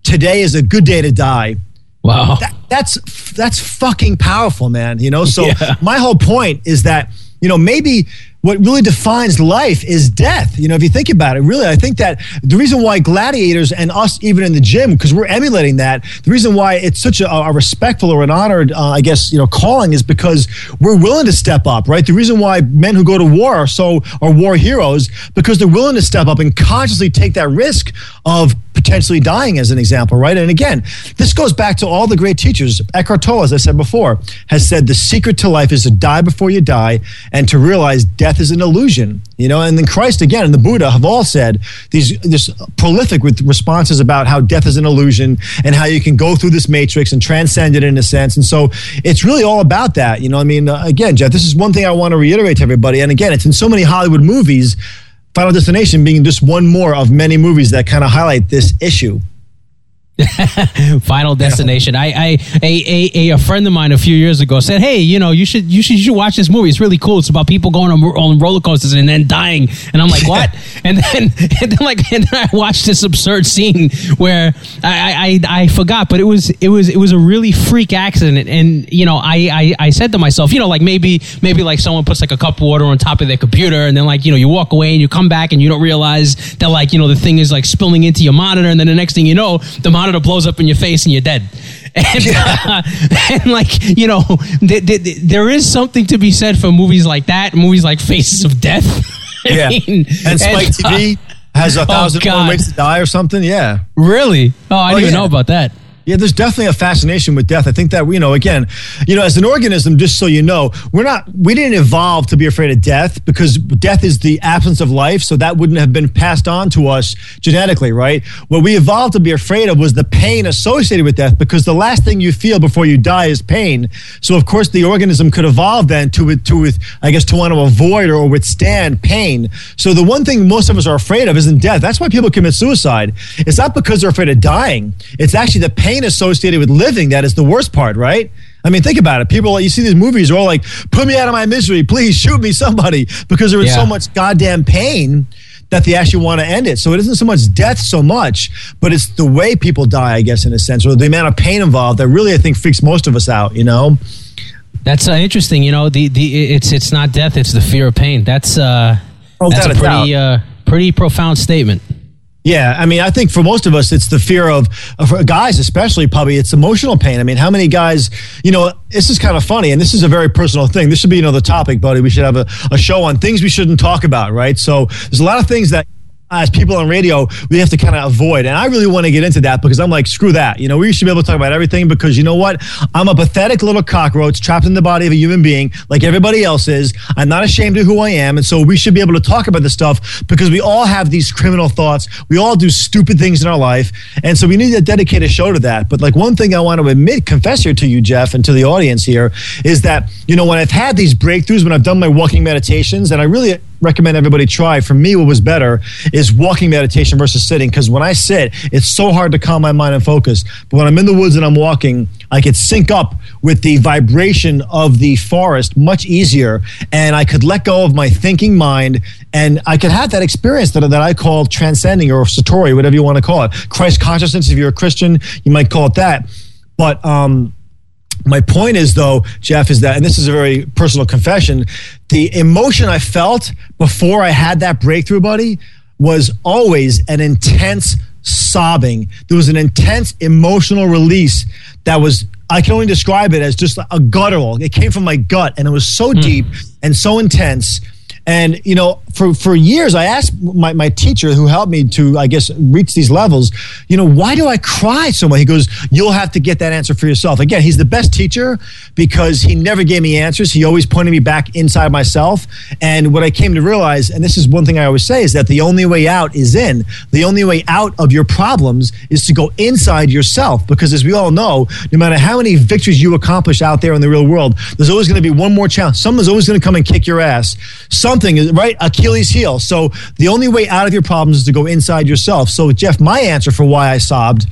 Speaker 2: today is a good day to die.
Speaker 3: Wow.
Speaker 2: That, that's that's fucking powerful, man. You know, so yeah. my whole point is that, you know, maybe what really defines life is death. You know, if you think about it, really, I think that the reason why gladiators and us, even in the gym, because we're emulating that, the reason why it's such a, a respectful or an honored, uh, I guess, you know, calling is because we're willing to step up, right? The reason why men who go to war are so are war heroes because they're willing to step up and consciously take that risk of potentially dying as an example, right? And again, this goes back to all the great teachers. Eckhart Tolle, as I said before, has said the secret to life is to die before you die and to realize death is an illusion, you know? And then Christ, again, and the Buddha have all said these this prolific with responses about how death is an illusion and how you can go through this matrix and transcend it in a sense. And so it's really all about that, you know? I mean, uh, again, Jeff, this is one thing I want to reiterate to everybody. And again, it's in so many Hollywood movies Final Destination being just one more of many movies that kind of highlight this issue.
Speaker 3: Final Destination. I, I a, a, a, a friend of mine a few years ago said, "Hey, you know, you should you should you should watch this movie. It's really cool. It's about people going on, on roller coasters and then dying." And I'm like, "What?" and then and then like and then I watched this absurd scene where I, I I forgot, but it was it was it was a really freak accident. And you know, I, I I said to myself, you know, like maybe maybe like someone puts like a cup of water on top of their computer, and then like you know you walk away and you come back and you don't realize that like you know the thing is like spilling into your monitor, and then the next thing you know, the monitor blows up in your face and you're dead. And, uh, and like, you know, th- th- th- there is something to be said for movies like that, movies like Faces of Death.
Speaker 2: yeah. Mean, and Spike and, TV uh, has a thousand oh, ways to die or something. Yeah.
Speaker 3: Really? Oh, I didn't oh, even know about that.
Speaker 2: Yeah, there's definitely a fascination with death. I think that you know, again, you know, as an organism, just so you know, we're not we didn't evolve to be afraid of death because death is the absence of life, so that wouldn't have been passed on to us genetically, right? What we evolved to be afraid of was the pain associated with death because the last thing you feel before you die is pain. So of course the organism could evolve then to to I guess to want to avoid or withstand pain. So the one thing most of us are afraid of isn't death. That's why people commit suicide. It's not because they're afraid of dying. It's actually the pain pain associated with living that is the worst part, right? I mean, think about it. People, you see these movies are all like, put me out of my misery. Please shoot me, somebody, because there is yeah. so much goddamn pain that they actually want to end it. So it isn't so much death so much, but it's the way people die, I guess, in a sense, or the amount of pain involved that really, I think, freaks most of us out, you know?
Speaker 3: That's uh, interesting. You know, the, the it's it's not death; it's the fear of pain. That's uh, oh, that's a pretty uh, pretty profound statement.
Speaker 2: Yeah, I mean, I think for most of us, it's the fear of, of guys, especially probably, it's emotional pain. I mean, how many guys, you know, this is kind of funny, and this is a very personal thing. This should be another topic, buddy. We should have a, a show on things we shouldn't talk about, right? So there's a lot of things that as people on radio, we have to kind of avoid. And I really want to get into that because I'm like, screw that. You know, we should be able to talk about everything because you know what? I'm a pathetic little cockroach trapped in the body of a human being like everybody else is. I'm not ashamed of who I am. And so we should be able to talk about this stuff because we all have these criminal thoughts. We all do stupid things in our life. And so we need to dedicate a show to that. But like one thing I want to admit, confess here to you, Jeff, and to the audience here is that, you know, when I've had these breakthroughs, when I've done my walking meditations, and I really recommend everybody try. For me, what was better is walking meditation versus sitting. Because when I sit, it's so hard to calm my mind and focus. But when I'm in the woods and I'm walking, I could sync up with the vibration of the forest much easier. And I could let go of my thinking mind and I could have that experience that, that I call transcending or satori, whatever you want to call it. Christ consciousness, if you're a Christian, you might call it that. But, um, my point is, though, Jeff, is that, and this is a very personal confession, the emotion I felt before I had that breakthrough, buddy, was always an intense sobbing. There was an intense emotional release that was, I can only describe it as just a guttural. It came from my gut and it was so mm. deep and so intense and you know, for for years, I asked my, my teacher who helped me to, I guess, reach these levels. You know, why do I cry so much? He goes, "You'll have to get that answer for yourself." Again, he's the best teacher because he never gave me answers. He always pointed me back inside myself. And what I came to realize, and this is one thing I always say, is that the only way out is in. The only way out of your problems is to go inside yourself. Because as we all know, no matter how many victories you accomplish out there in the real world, there's always going to be one more challenge. Someone's always going to come and kick your ass. Some something, right? Achilles heel. So the only way out of your problems is to go inside yourself. So, Jeff, my answer for why I sobbed.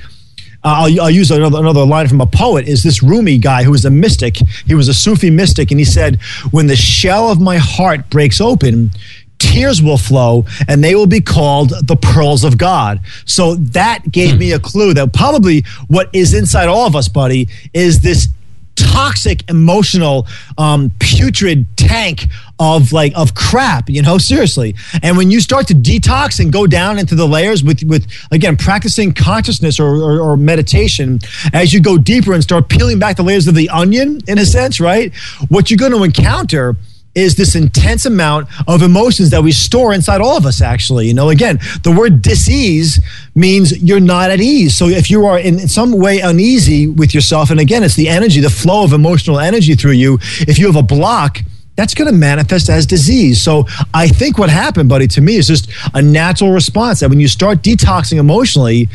Speaker 2: Uh, I'll, I'll, use another, another line from a poet is this Rumi guy who was a mystic. He was a Sufi mystic. And he said, when the shell of my heart breaks open, tears will flow and they will be called the pearls of God. So that gave hmm. me a clue that probably what is inside all of us, buddy, is this toxic, emotional, um, putrid tank of like of crap. You know, seriously. And when you start to detox and go down into the layers with with again practicing consciousness or, or, or meditation, as you go deeper and start peeling back the layers of the onion, in a sense, right? What you're going to encounter is this intense amount of emotions that we store inside all of us actually you know again the word disease means you're not at ease so if you are in some way uneasy with yourself and again it's the energy the flow of emotional energy through you if you have a block that's going to manifest as disease. So I think what happened, buddy, to me is just a natural response that when you start detoxing emotionally,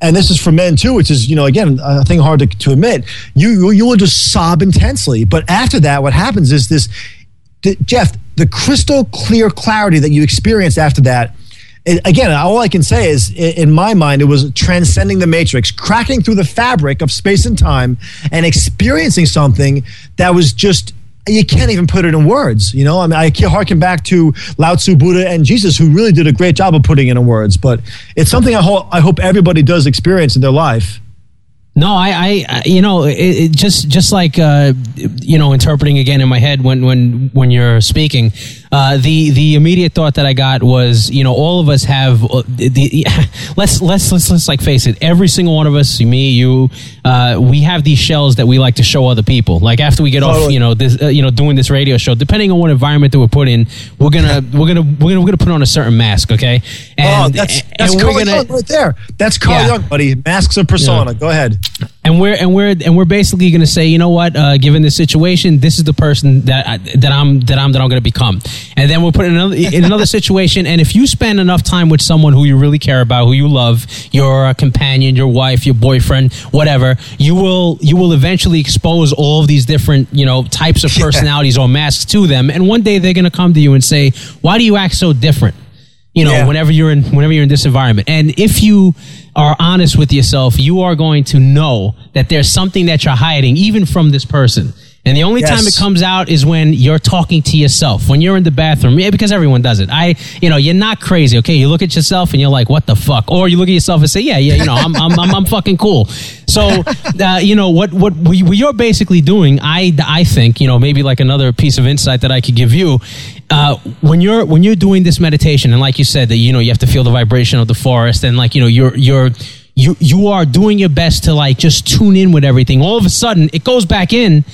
Speaker 2: and this is for men too, which is you know again a thing hard to, to admit. You you will just sob intensely, but after that, what happens is this Jeff, the crystal clear clarity that you experienced after that, it, again, all I can say is, in my mind, it was transcending the matrix, cracking through the fabric of space and time, and experiencing something that was just you can't even put it in words. You know, I mean, I harken back to Lao Tzu, Buddha, and Jesus, who really did a great job of putting it in words. But it's something I hope I hope everybody does experience in their life.
Speaker 3: No, I, I, you know, it, it just, just like, uh, you know, interpreting again in my head when, when, when you're speaking, uh, the, the immediate thought that I got was, you know, all of us have uh, the, let's, let's, let's, let's like face it. Every single one of us, me, you, uh, we have these shells that we like to show other people. Like after we get totally. off, you know, this, uh, you know, doing this radio show, depending on what environment that we're put in, we're gonna, we're gonna, we're gonna, we're gonna put on a certain mask. Okay.
Speaker 2: And, oh, that's, that's and Carl gonna, Jung right there. That's Carl yeah. Jung, buddy. Masks of persona. Yeah. Go ahead
Speaker 3: and we're and we're and we're basically going to say, you know what? Uh, given this situation, this is the person that I, that I'm that I'm that I'm going to become. And then we'll put in another in another situation. And if you spend enough time with someone who you really care about, who you love, your companion, your wife, your boyfriend, whatever, you will you will eventually expose all of these different you know types of personalities yeah. or masks to them. And one day they're going to come to you and say, "Why do you act so different?" You know, yeah. whenever you're in whenever you're in this environment, and if you are honest with yourself, you are going to know that there's something that you're hiding, even from this person. And the only yes. time it comes out is when you're talking to yourself, when you're in the bathroom. Yeah, because everyone does it. I, you know, you're not crazy, okay? You look at yourself and you're like, what the fuck? Or you look at yourself and say, yeah, yeah, you know, I'm, I'm, I'm, I'm fucking cool. So, uh, you know, what, what, what you're basically doing, I, I think, you know, maybe like another piece of insight that I could give you, uh, when you're, when you're doing this meditation, and like you said, that, you know, you have to feel the vibration of the forest and like, you know, you're, you're, you, you are doing your best to like just tune in with everything. All of a sudden, it goes back in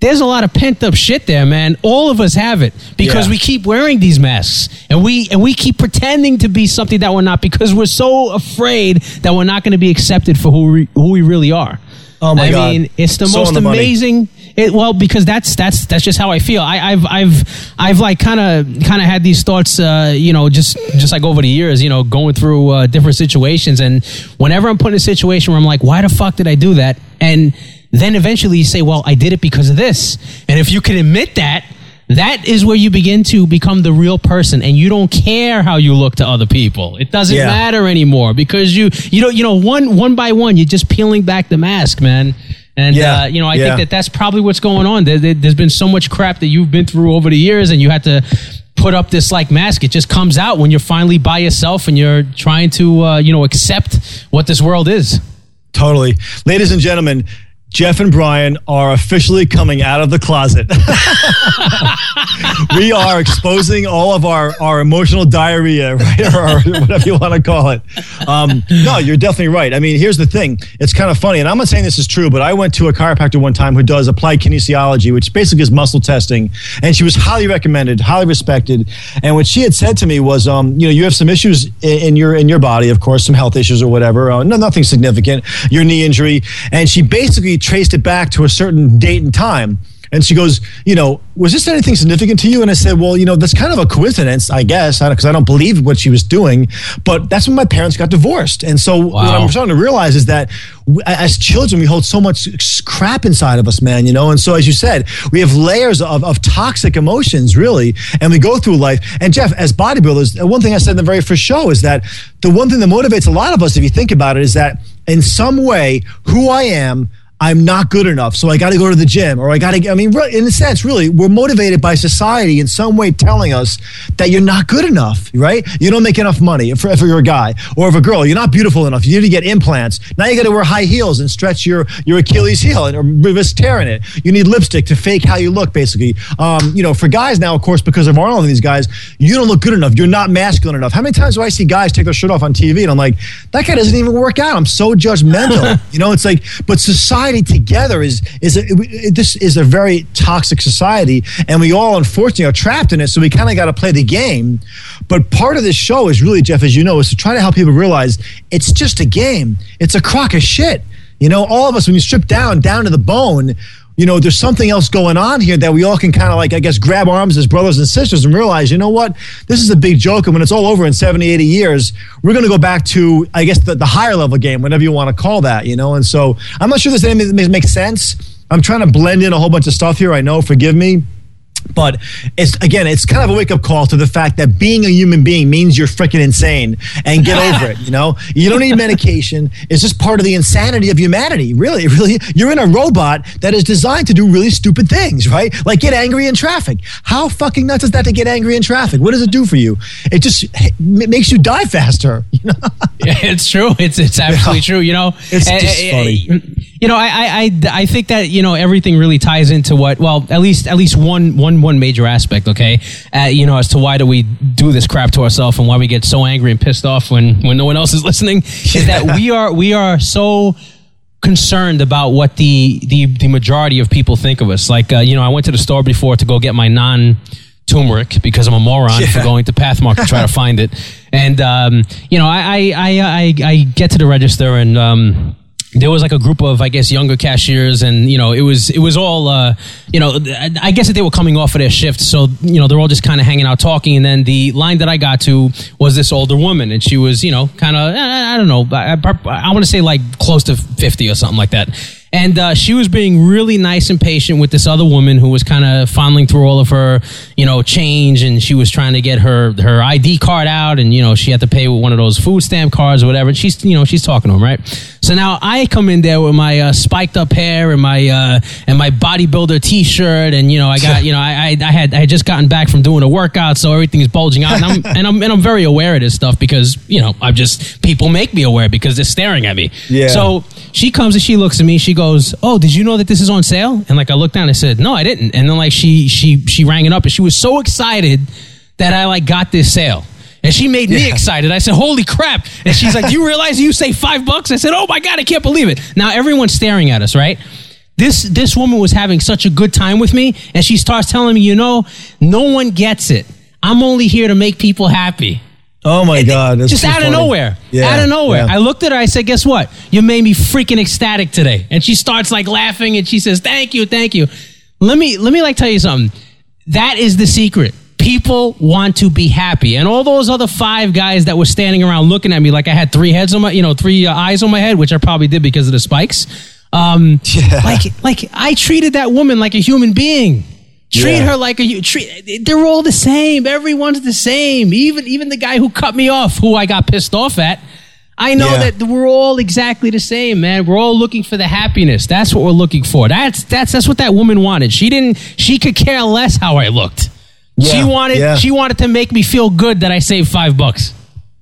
Speaker 3: there's a lot of pent up shit there, man. All of us have it because yeah. we keep wearing these masks and we and we keep pretending to be something that we're not because we're so afraid that we're not going to be accepted for who we, who we really are.
Speaker 2: Oh my
Speaker 3: I
Speaker 2: god!
Speaker 3: I mean, it's the so most amazing. It, well, because that's that's that's just how I feel. I, have I've I've like kind of kind of had these thoughts, uh, you know, just just like over the years, you know, going through uh, different situations, and whenever I'm put in a situation where I'm like, why the fuck did I do that? And then eventually you say, well, I did it because of this. And if you can admit that, that is where you begin to become the real person and you don't care how you look to other people. It doesn't yeah. matter anymore because you, you know, you know, one, one by one, you're just peeling back the mask, man. And, yeah. uh, you know, I yeah. think that that's probably what's going on. There, there, there's been so much crap that you've been through over the years and you had to put up this like mask. It just comes out when you're finally by yourself and you're trying to, uh, you know, accept what this world is.
Speaker 2: Totally. Ladies and gentlemen, Jeff and Brian are officially coming out of the closet. we are exposing all of our, our emotional diarrhea, right? Or, whatever you want to call it. Um, no, you're definitely right. I mean, here's the thing. It's kind of funny, and I'm not saying this is true, but I went to a chiropractor one time who does applied kinesiology, which basically is muscle testing, and she was highly recommended, highly respected. And what she had said to me was, um, you know, you have some issues in, in, your in your body, of course, some health issues or whatever. Uh, no, nothing significant. Your knee injury, and she basically traced it back to a certain date and time. And she goes, you know, was this anything significant to you? And I said, well, you know, that's kind of a coincidence, I guess, because I, don't believe what she was doing. But that's when my parents got divorced. And so wow. what I'm starting to realize is that as children, we hold so much crap inside of us, man, you know? And so, as you said, we have layers of, of toxic emotions, really, and we go through life. And Jeff, as bodybuilders, uh, one thing I said in the very first show is that the one thing that motivates a lot of us, if you think about it, is that in some way, who I am, I'm not good enough, so I got to go to the gym, or I got to. I mean, in a sense, really, we're motivated by society in some way telling us that you're not good enough, right? You don't make enough money if, if you're a guy or if a girl. You're not beautiful enough. You need to get implants. Now you got to wear high heels and stretch your your Achilles heel and or risk tearing it. You need lipstick to fake how you look, basically. Um, you know, for guys now, of course, because of Arnold and these guys, you don't look good enough. You're not masculine enough. How many times do I see guys take their shirt off on TV and I'm like, that guy doesn't even work out. I'm so judgmental. you know, it's like, but society together is is a, it, this is a very toxic society, and we all unfortunately are trapped in it. So we kind of got to play the game. But part of this show is really, Jeff, as you know, is to try to help people realize it's just a game. It's a crock of shit. You know, all of us when you strip down down to the bone you know, there's something else going on here that we all can kind of like, I guess, grab arms as brothers and sisters and realize, you know what, this is a big joke. And when it's all over in 70, 80 years, we're going to go back to, I guess, the, the higher level game, whatever you want to call that, you know? And so I'm not sure this makes sense. I'm trying to blend in a whole bunch of stuff here. I know, forgive me. But it's again, it's kind of a wake up call to the fact that being a human being means you're freaking insane and get over it. You know, you don't need medication. It's just part of the insanity of humanity. Really, really, you're in a robot that is designed to do really stupid things, right? Like get angry in traffic. How fucking nuts is that to get angry in traffic? What does it do for you? It just it makes you die faster. You know?
Speaker 3: it's true. It's it's absolutely true. You know,
Speaker 2: It's eh, just eh, eh, funny.
Speaker 3: You know, I, I I I think that you know everything really ties into what. Well, at least at least one one one major aspect. Okay, uh, you know, as to why do we do this crap to ourselves and why we get so angry and pissed off when when no one else is listening is that we are we are so concerned about what the the the majority of people think of us. Like, uh, you know, I went to the store before to go get my non turmeric because I'm a moron for going to Pathmark to try to find it. And um, you know, I I, I I I get to the register and. Um, there was like a group of, I guess, younger cashiers, and you know, it was it was all, uh, you know, I guess that they were coming off of their shift, so you know, they're all just kind of hanging out talking. And then the line that I got to was this older woman, and she was, you know, kind of, I don't know, I, I, I want to say like close to fifty or something like that. And uh, she was being really nice and patient with this other woman who was kind of fondling through all of her, you know, change, and she was trying to get her her ID card out, and you know, she had to pay with one of those food stamp cards or whatever. And she's, you know, she's talking to him, right? So now I come in there with my uh, spiked up hair and my uh, and my bodybuilder T-shirt, and you know, I got, you know, I, I I had I had just gotten back from doing a workout, so everything is bulging out, and I'm and I'm and I'm very aware of this stuff because you know, I'm just people make me aware because they're staring at me.
Speaker 2: Yeah.
Speaker 3: So she comes and she looks at me. She goes, "Oh, did you know that this is on sale?" And like I looked down, I said, "No, I didn't." And then like she she she rang it up, and she was so excited that I like got this sale. And she made me
Speaker 2: Yeah.
Speaker 3: excited. I said, "Holy crap!" And she's like, "Do you realize you say five bucks?" I said, "Oh my god, I can't believe it!" Now everyone's staring at us, right? This this woman was having such a good time with me, and she starts telling me, "You know, no one gets it. I'm only here to make people happy."
Speaker 2: Oh my god! that's
Speaker 3: just out of nowhere.
Speaker 2: Yeah,
Speaker 3: out of nowhere.
Speaker 2: yeah.
Speaker 3: I looked at her. I said, "Guess what? You made me freaking ecstatic today." And she starts like laughing, and she says, "Thank you, thank you." Let me let me like tell you something. That is the secret. People want to be happy, and all those other five guys that were standing around looking at me like I had three heads on my, you know, three uh, eyes on my head, which I probably did because of the spikes. Um,
Speaker 2: Yeah.
Speaker 3: like like I treated that woman like a human being. Treat
Speaker 2: Yeah.
Speaker 3: her like a hu- treat. They're all the same. Everyone's the same. Even even the guy who cut me off, who I got pissed off at. I know
Speaker 2: Yeah.
Speaker 3: that we're all exactly the same, man. We're all looking for the happiness. That's what we're looking for. That's that's that's what that woman wanted. She didn't. She could care less how I looked. she wanted.
Speaker 2: yeah.
Speaker 3: She wanted to make me feel good that I saved five bucks,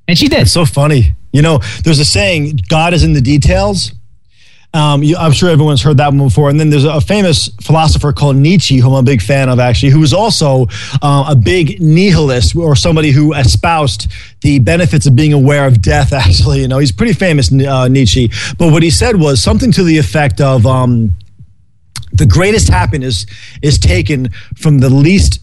Speaker 3: and she did.
Speaker 2: It's so funny. You know, there's a saying, God is in the details. Um, you, I'm sure everyone's heard that one before. And then there's a famous philosopher called Nietzsche, who I'm a big fan of, actually, who was also uh, a big nihilist or somebody who espoused the benefits of being aware of death, actually. You know, he's pretty famous, uh, Nietzsche. But what he said was something to the effect of um, the greatest happiness is taken from the least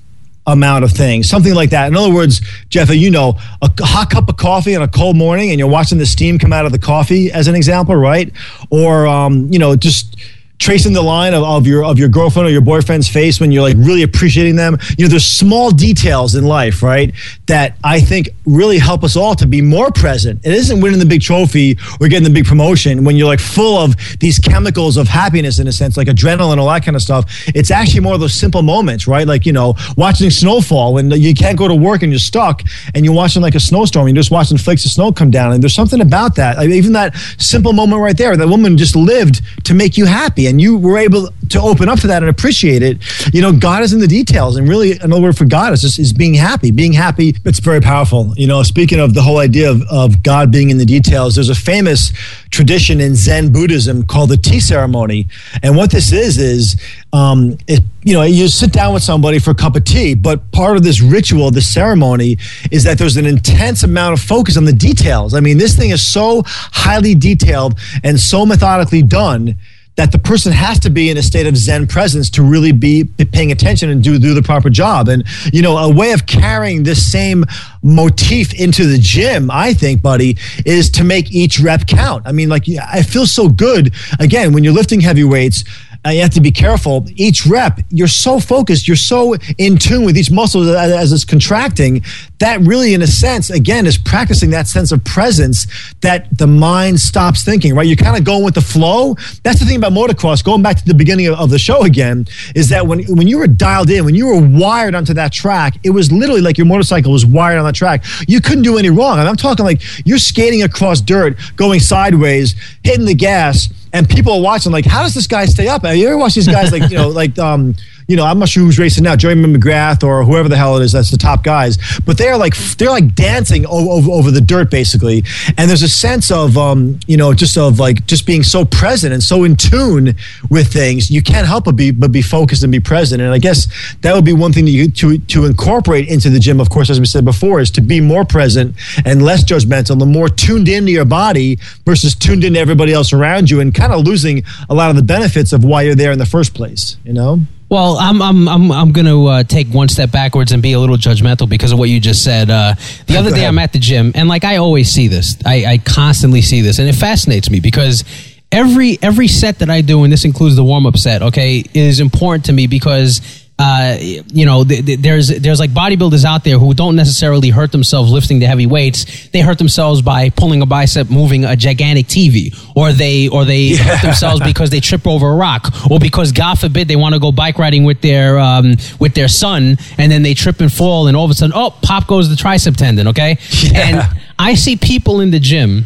Speaker 2: amount of things, something like that. In other words, Jeff, you know, a hot cup of coffee on a cold morning and you're watching the steam come out of the coffee, as an example, right? Or, um, you know, just tracing the line of, of your of your girlfriend or your boyfriend's face when you're like really appreciating them. You know, there's small details in life, right, that I think really help us all to be more present. It isn't winning the big trophy or getting the big promotion when you're like full of these chemicals of happiness in a sense, like adrenaline, all that kind of stuff. It's actually more of those simple moments, right? Like, you know, watching snowfall when you can't go to work and you're stuck and you're watching like a snowstorm, and you're just watching flakes of snow come down. And there's something about that. Like, even that simple moment right there, that woman just lived to make you happy and you were able to open up to that and appreciate it. You know, God is in the details. And really, another word for God is just is being happy. Being happy, it's very powerful. You know, speaking of the whole idea of, of God being in the details, there's a famous tradition in Zen Buddhism called the tea ceremony. And what this is, is, um, it, you know, you sit down with somebody for a cup of tea, but part of this ritual, this ceremony, is that there's an intense amount of focus on the details. I mean, this thing is so highly detailed and so methodically done that the person has to be in a state of Zen presence to really be paying attention and do, do the proper job. And, you know, a way of carrying this same motif into the gym, I think, buddy, is to make each rep count. I mean, like, I feel so good, again, when you're lifting heavy weights, uh, you have to be careful. Each rep, you're so focused, you're so in tune with each muscle as, as it's contracting. That really, in a sense, again, is practicing that sense of presence that the mind stops thinking. Right? You're kind of going with the flow. That's the thing about motocross. Going back to the beginning of, of the show again, is that when when you were dialed in, when you were wired onto that track, it was literally like your motorcycle was wired on the track. You couldn't do any wrong. And I'm talking like you're skating across dirt, going sideways, hitting the gas and people are watching like, how does this guy stay up? You ever watch these guys like you know like um you know I'm not sure who's racing now, Jeremy McGrath or whoever the hell it is that's the top guys, but they're like they're like dancing over, over the dirt basically, and there's a sense of um you know just of like just being so present and so in tune with things. You can't help but be but be focused and be present, and I guess that would be one thing you to to incorporate into the gym. Of course, as we said before, is to be more present and less judgmental, the more tuned into your body versus tuned into everybody else around you, and kind of losing a lot of the benefits of why you're there in the first place. You know.
Speaker 3: Well, I'm I'm I'm I'm going to uh, take one step backwards and be a little judgmental because of what you just said. Uh, the other day, I'm at the gym, and like I always see this, I, I constantly see this, and it fascinates me because every every set that I do, and this includes the warm up set, okay, is important to me because uh, you know, th- th- there's there's like bodybuilders out there who don't necessarily hurt themselves lifting the heavy weights. They hurt themselves by pulling a bicep, moving a gigantic TV, or they or they yeah. hurt themselves because they trip over a rock, or because God forbid they want to go bike riding with their um, with their son, and then they trip and fall, and all of a sudden, oh, pop goes the tricep tendon. Okay, yeah. and I see people in the gym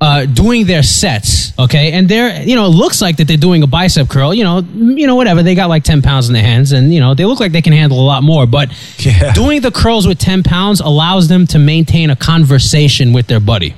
Speaker 3: uh, doing their sets, okay, and they're you know it looks like that they're doing a bicep curl, you know, you know whatever they got like ten pounds in their hands, and you know they look like they can handle a lot more, but yeah. doing the curls with ten pounds allows them to maintain a conversation with their buddy.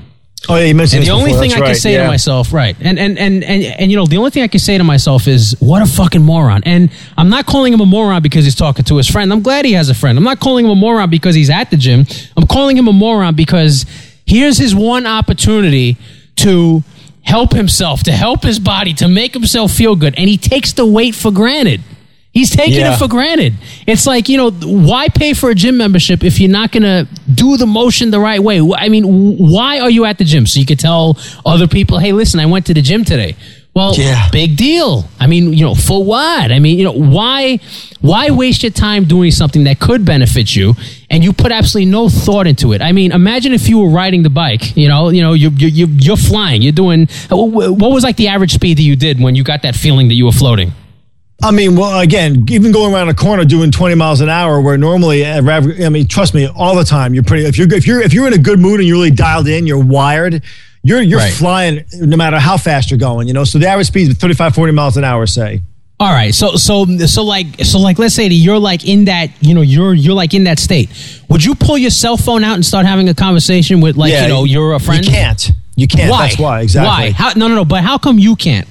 Speaker 2: Oh yeah, you mentioned.
Speaker 3: And the only
Speaker 2: before.
Speaker 3: thing
Speaker 2: That's
Speaker 3: I
Speaker 2: right.
Speaker 3: can say
Speaker 2: yeah.
Speaker 3: to myself, right, and, and and and and you know, the only thing I can say to myself is, what a fucking moron. And I'm not calling him a moron because he's talking to his friend. I'm glad he has a friend. I'm not calling him a moron because he's at the gym. I'm calling him a moron because here's his one opportunity to help himself, to help his body, to make himself feel good, and he takes the weight for granted. He's taking
Speaker 2: Yeah.
Speaker 3: it for granted. It's like, you know, why pay for a gym membership if you're not going to do the motion the right way? I mean, why are you at the gym? So you could tell other people, hey, listen, I went to the gym today. Well,
Speaker 2: Yeah.
Speaker 3: big deal. I mean, you know, for what? I mean, you know, why why waste your time doing something that could benefit you and you put absolutely no thought into it? I mean, imagine if you were riding the bike, you know, you know, you you you you're flying, you're doing what was like the average speed that you did when you got that feeling that you were floating?
Speaker 2: I mean, well, again, even going around a corner doing 20 miles an hour, where normally, uh, I mean, trust me, all the time, you're pretty. If you're if you're if you're in a good mood and you're really dialed in, you're wired. You're you're
Speaker 3: Right.
Speaker 2: flying no matter how fast you're going. You know, so the average speed is 35, 40 miles an hour. Say.
Speaker 3: All right, so so so like so like let's say that you're like in that you know you're you're like in that state. Would you pull your cell phone out and start having a conversation with like you know you're a friend?
Speaker 2: You can't. You can't.
Speaker 3: Why?
Speaker 2: That's why. Exactly.
Speaker 3: Why? How, no, no, no. But how come you can't?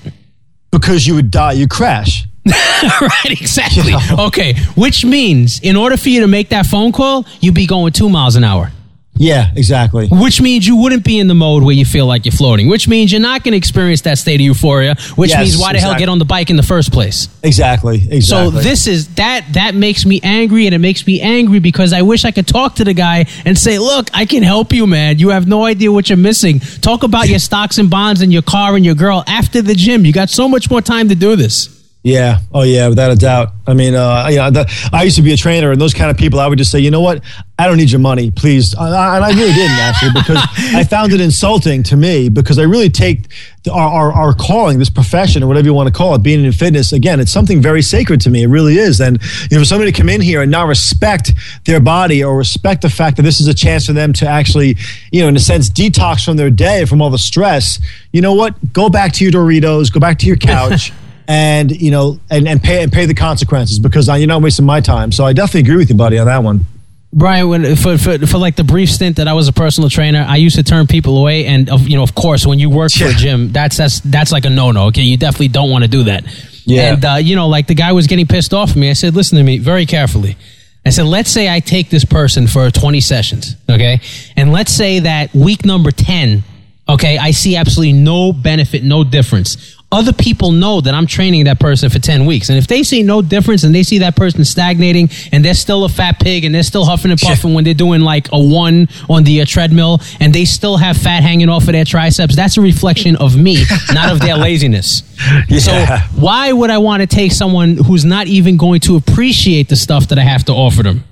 Speaker 2: Because you would die. You crash.
Speaker 3: right, exactly.
Speaker 2: Yeah.
Speaker 3: Okay, which means in order for you to make that phone call, you'd be going two miles an hour.
Speaker 2: Yeah. Exactly.
Speaker 3: Which means you wouldn't be in the mode where you feel like you're floating. Which means you're not going to experience that state of euphoria. Which
Speaker 2: Yes,
Speaker 3: means why the hell get on the bike in the first place?
Speaker 2: Exactly. exactly.
Speaker 3: So this is that that makes me angry, and it makes me angry because I wish I could talk to the guy and say, "Look, I can help you, man. You have no idea what you're missing. Talk about your stocks and bonds and your car and your girl after the gym. You got so much more time to do this."
Speaker 2: Yeah. Oh, yeah. Without a doubt. I mean, uh, you know, the, I used to be a trainer, and those kind of people, I would just say, you know what? I don't need your money, please. And I, and I really didn't actually, because I found it insulting to me because I really take our, our our calling, this profession, or whatever you want to call it, being in fitness. Again, it's something very sacred to me. It really is. And you know, for somebody to come in here and not respect their body or respect the fact that this is a chance for them to actually, you know, in a sense, detox from their day, from all the stress. You know what? Go back to your Doritos. Go back to your couch. and you know, and, and pay and pay the consequences because uh, you're not wasting my time. So I definitely agree with you, buddy, on that one.
Speaker 3: Brian, when, for, for for like the brief stint that I was a personal trainer, I used to turn people away, and of you know, of course, when you work for a gym, that's that's that's like a no no. Okay, you definitely don't want to do that.
Speaker 2: Yeah.
Speaker 3: And uh, you know, like the guy was getting pissed off at me. I said, "Listen to me very carefully." I said, "Let's say I take this person for 20 sessions, okay, and let's say that week number 10." Okay, I see absolutely no benefit, no difference. Other people know that I'm training that person for 10 weeks. And if they see no difference and they see that person stagnating and they're still a fat pig and they're still huffing and puffing when they're doing like a one on the uh, treadmill and they still have fat hanging off of their triceps, that's a reflection of me, not of their laziness.
Speaker 2: Yeah.
Speaker 3: So why would I want to take someone who's not even going to appreciate the stuff that I have to offer them?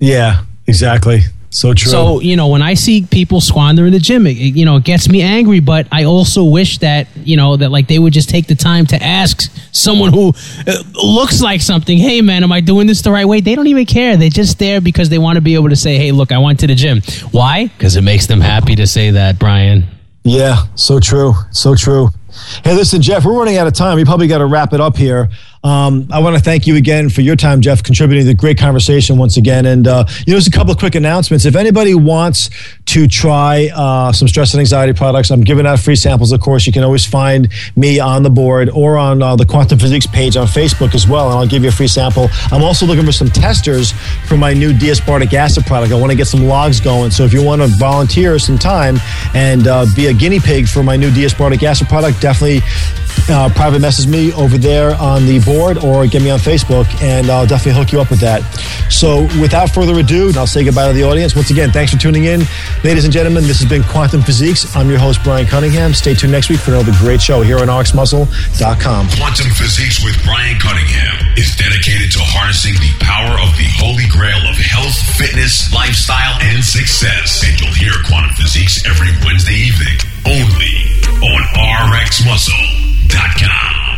Speaker 2: Yeah, exactly. So true.
Speaker 3: So you know, when I see people squander in the gym, it, you know, it gets me angry. But I also wish that you know that like they would just take the time to ask someone who uh, looks like something. Hey, man, am I doing this the right way? They don't even care. They're just there because they want to be able to say, "Hey, look, I went to the gym." Why? Because it makes them happy to say that, Brian.
Speaker 2: Yeah, so true. So true. Hey, listen, Jeff, we're running out of time. We probably got to wrap it up here. Um, I want to thank you again for your time, Jeff, contributing to the great conversation once again. And, uh, you know, there's a couple of quick announcements. If anybody wants to try uh, some stress and anxiety products, I'm giving out free samples, of course. You can always find me on the board or on uh, the Quantum Physiques page on Facebook as well, and I'll give you a free sample. I'm also looking for some testers for my new D-aspartic acid product. I want to get some logs going. So if you want to volunteer some time and uh, be a guinea pig for my new D-aspartic acid product, definitely uh, private message me over there on the board or get me on Facebook, and I'll definitely hook you up with that. So, without further ado, I'll say goodbye to the audience. Once again, thanks for tuning in. Ladies and gentlemen, this has been Quantum Physiques. I'm your host, Brian Cunningham. Stay tuned next week for another great show here on RxMuscle.com.
Speaker 1: Quantum Physiques with Brian Cunningham is dedicated to harnessing the power of the holy grail of health, fitness, lifestyle, and success. And you'll hear Quantum Physiques every Wednesday evening only on RX Muscle. Inc.com.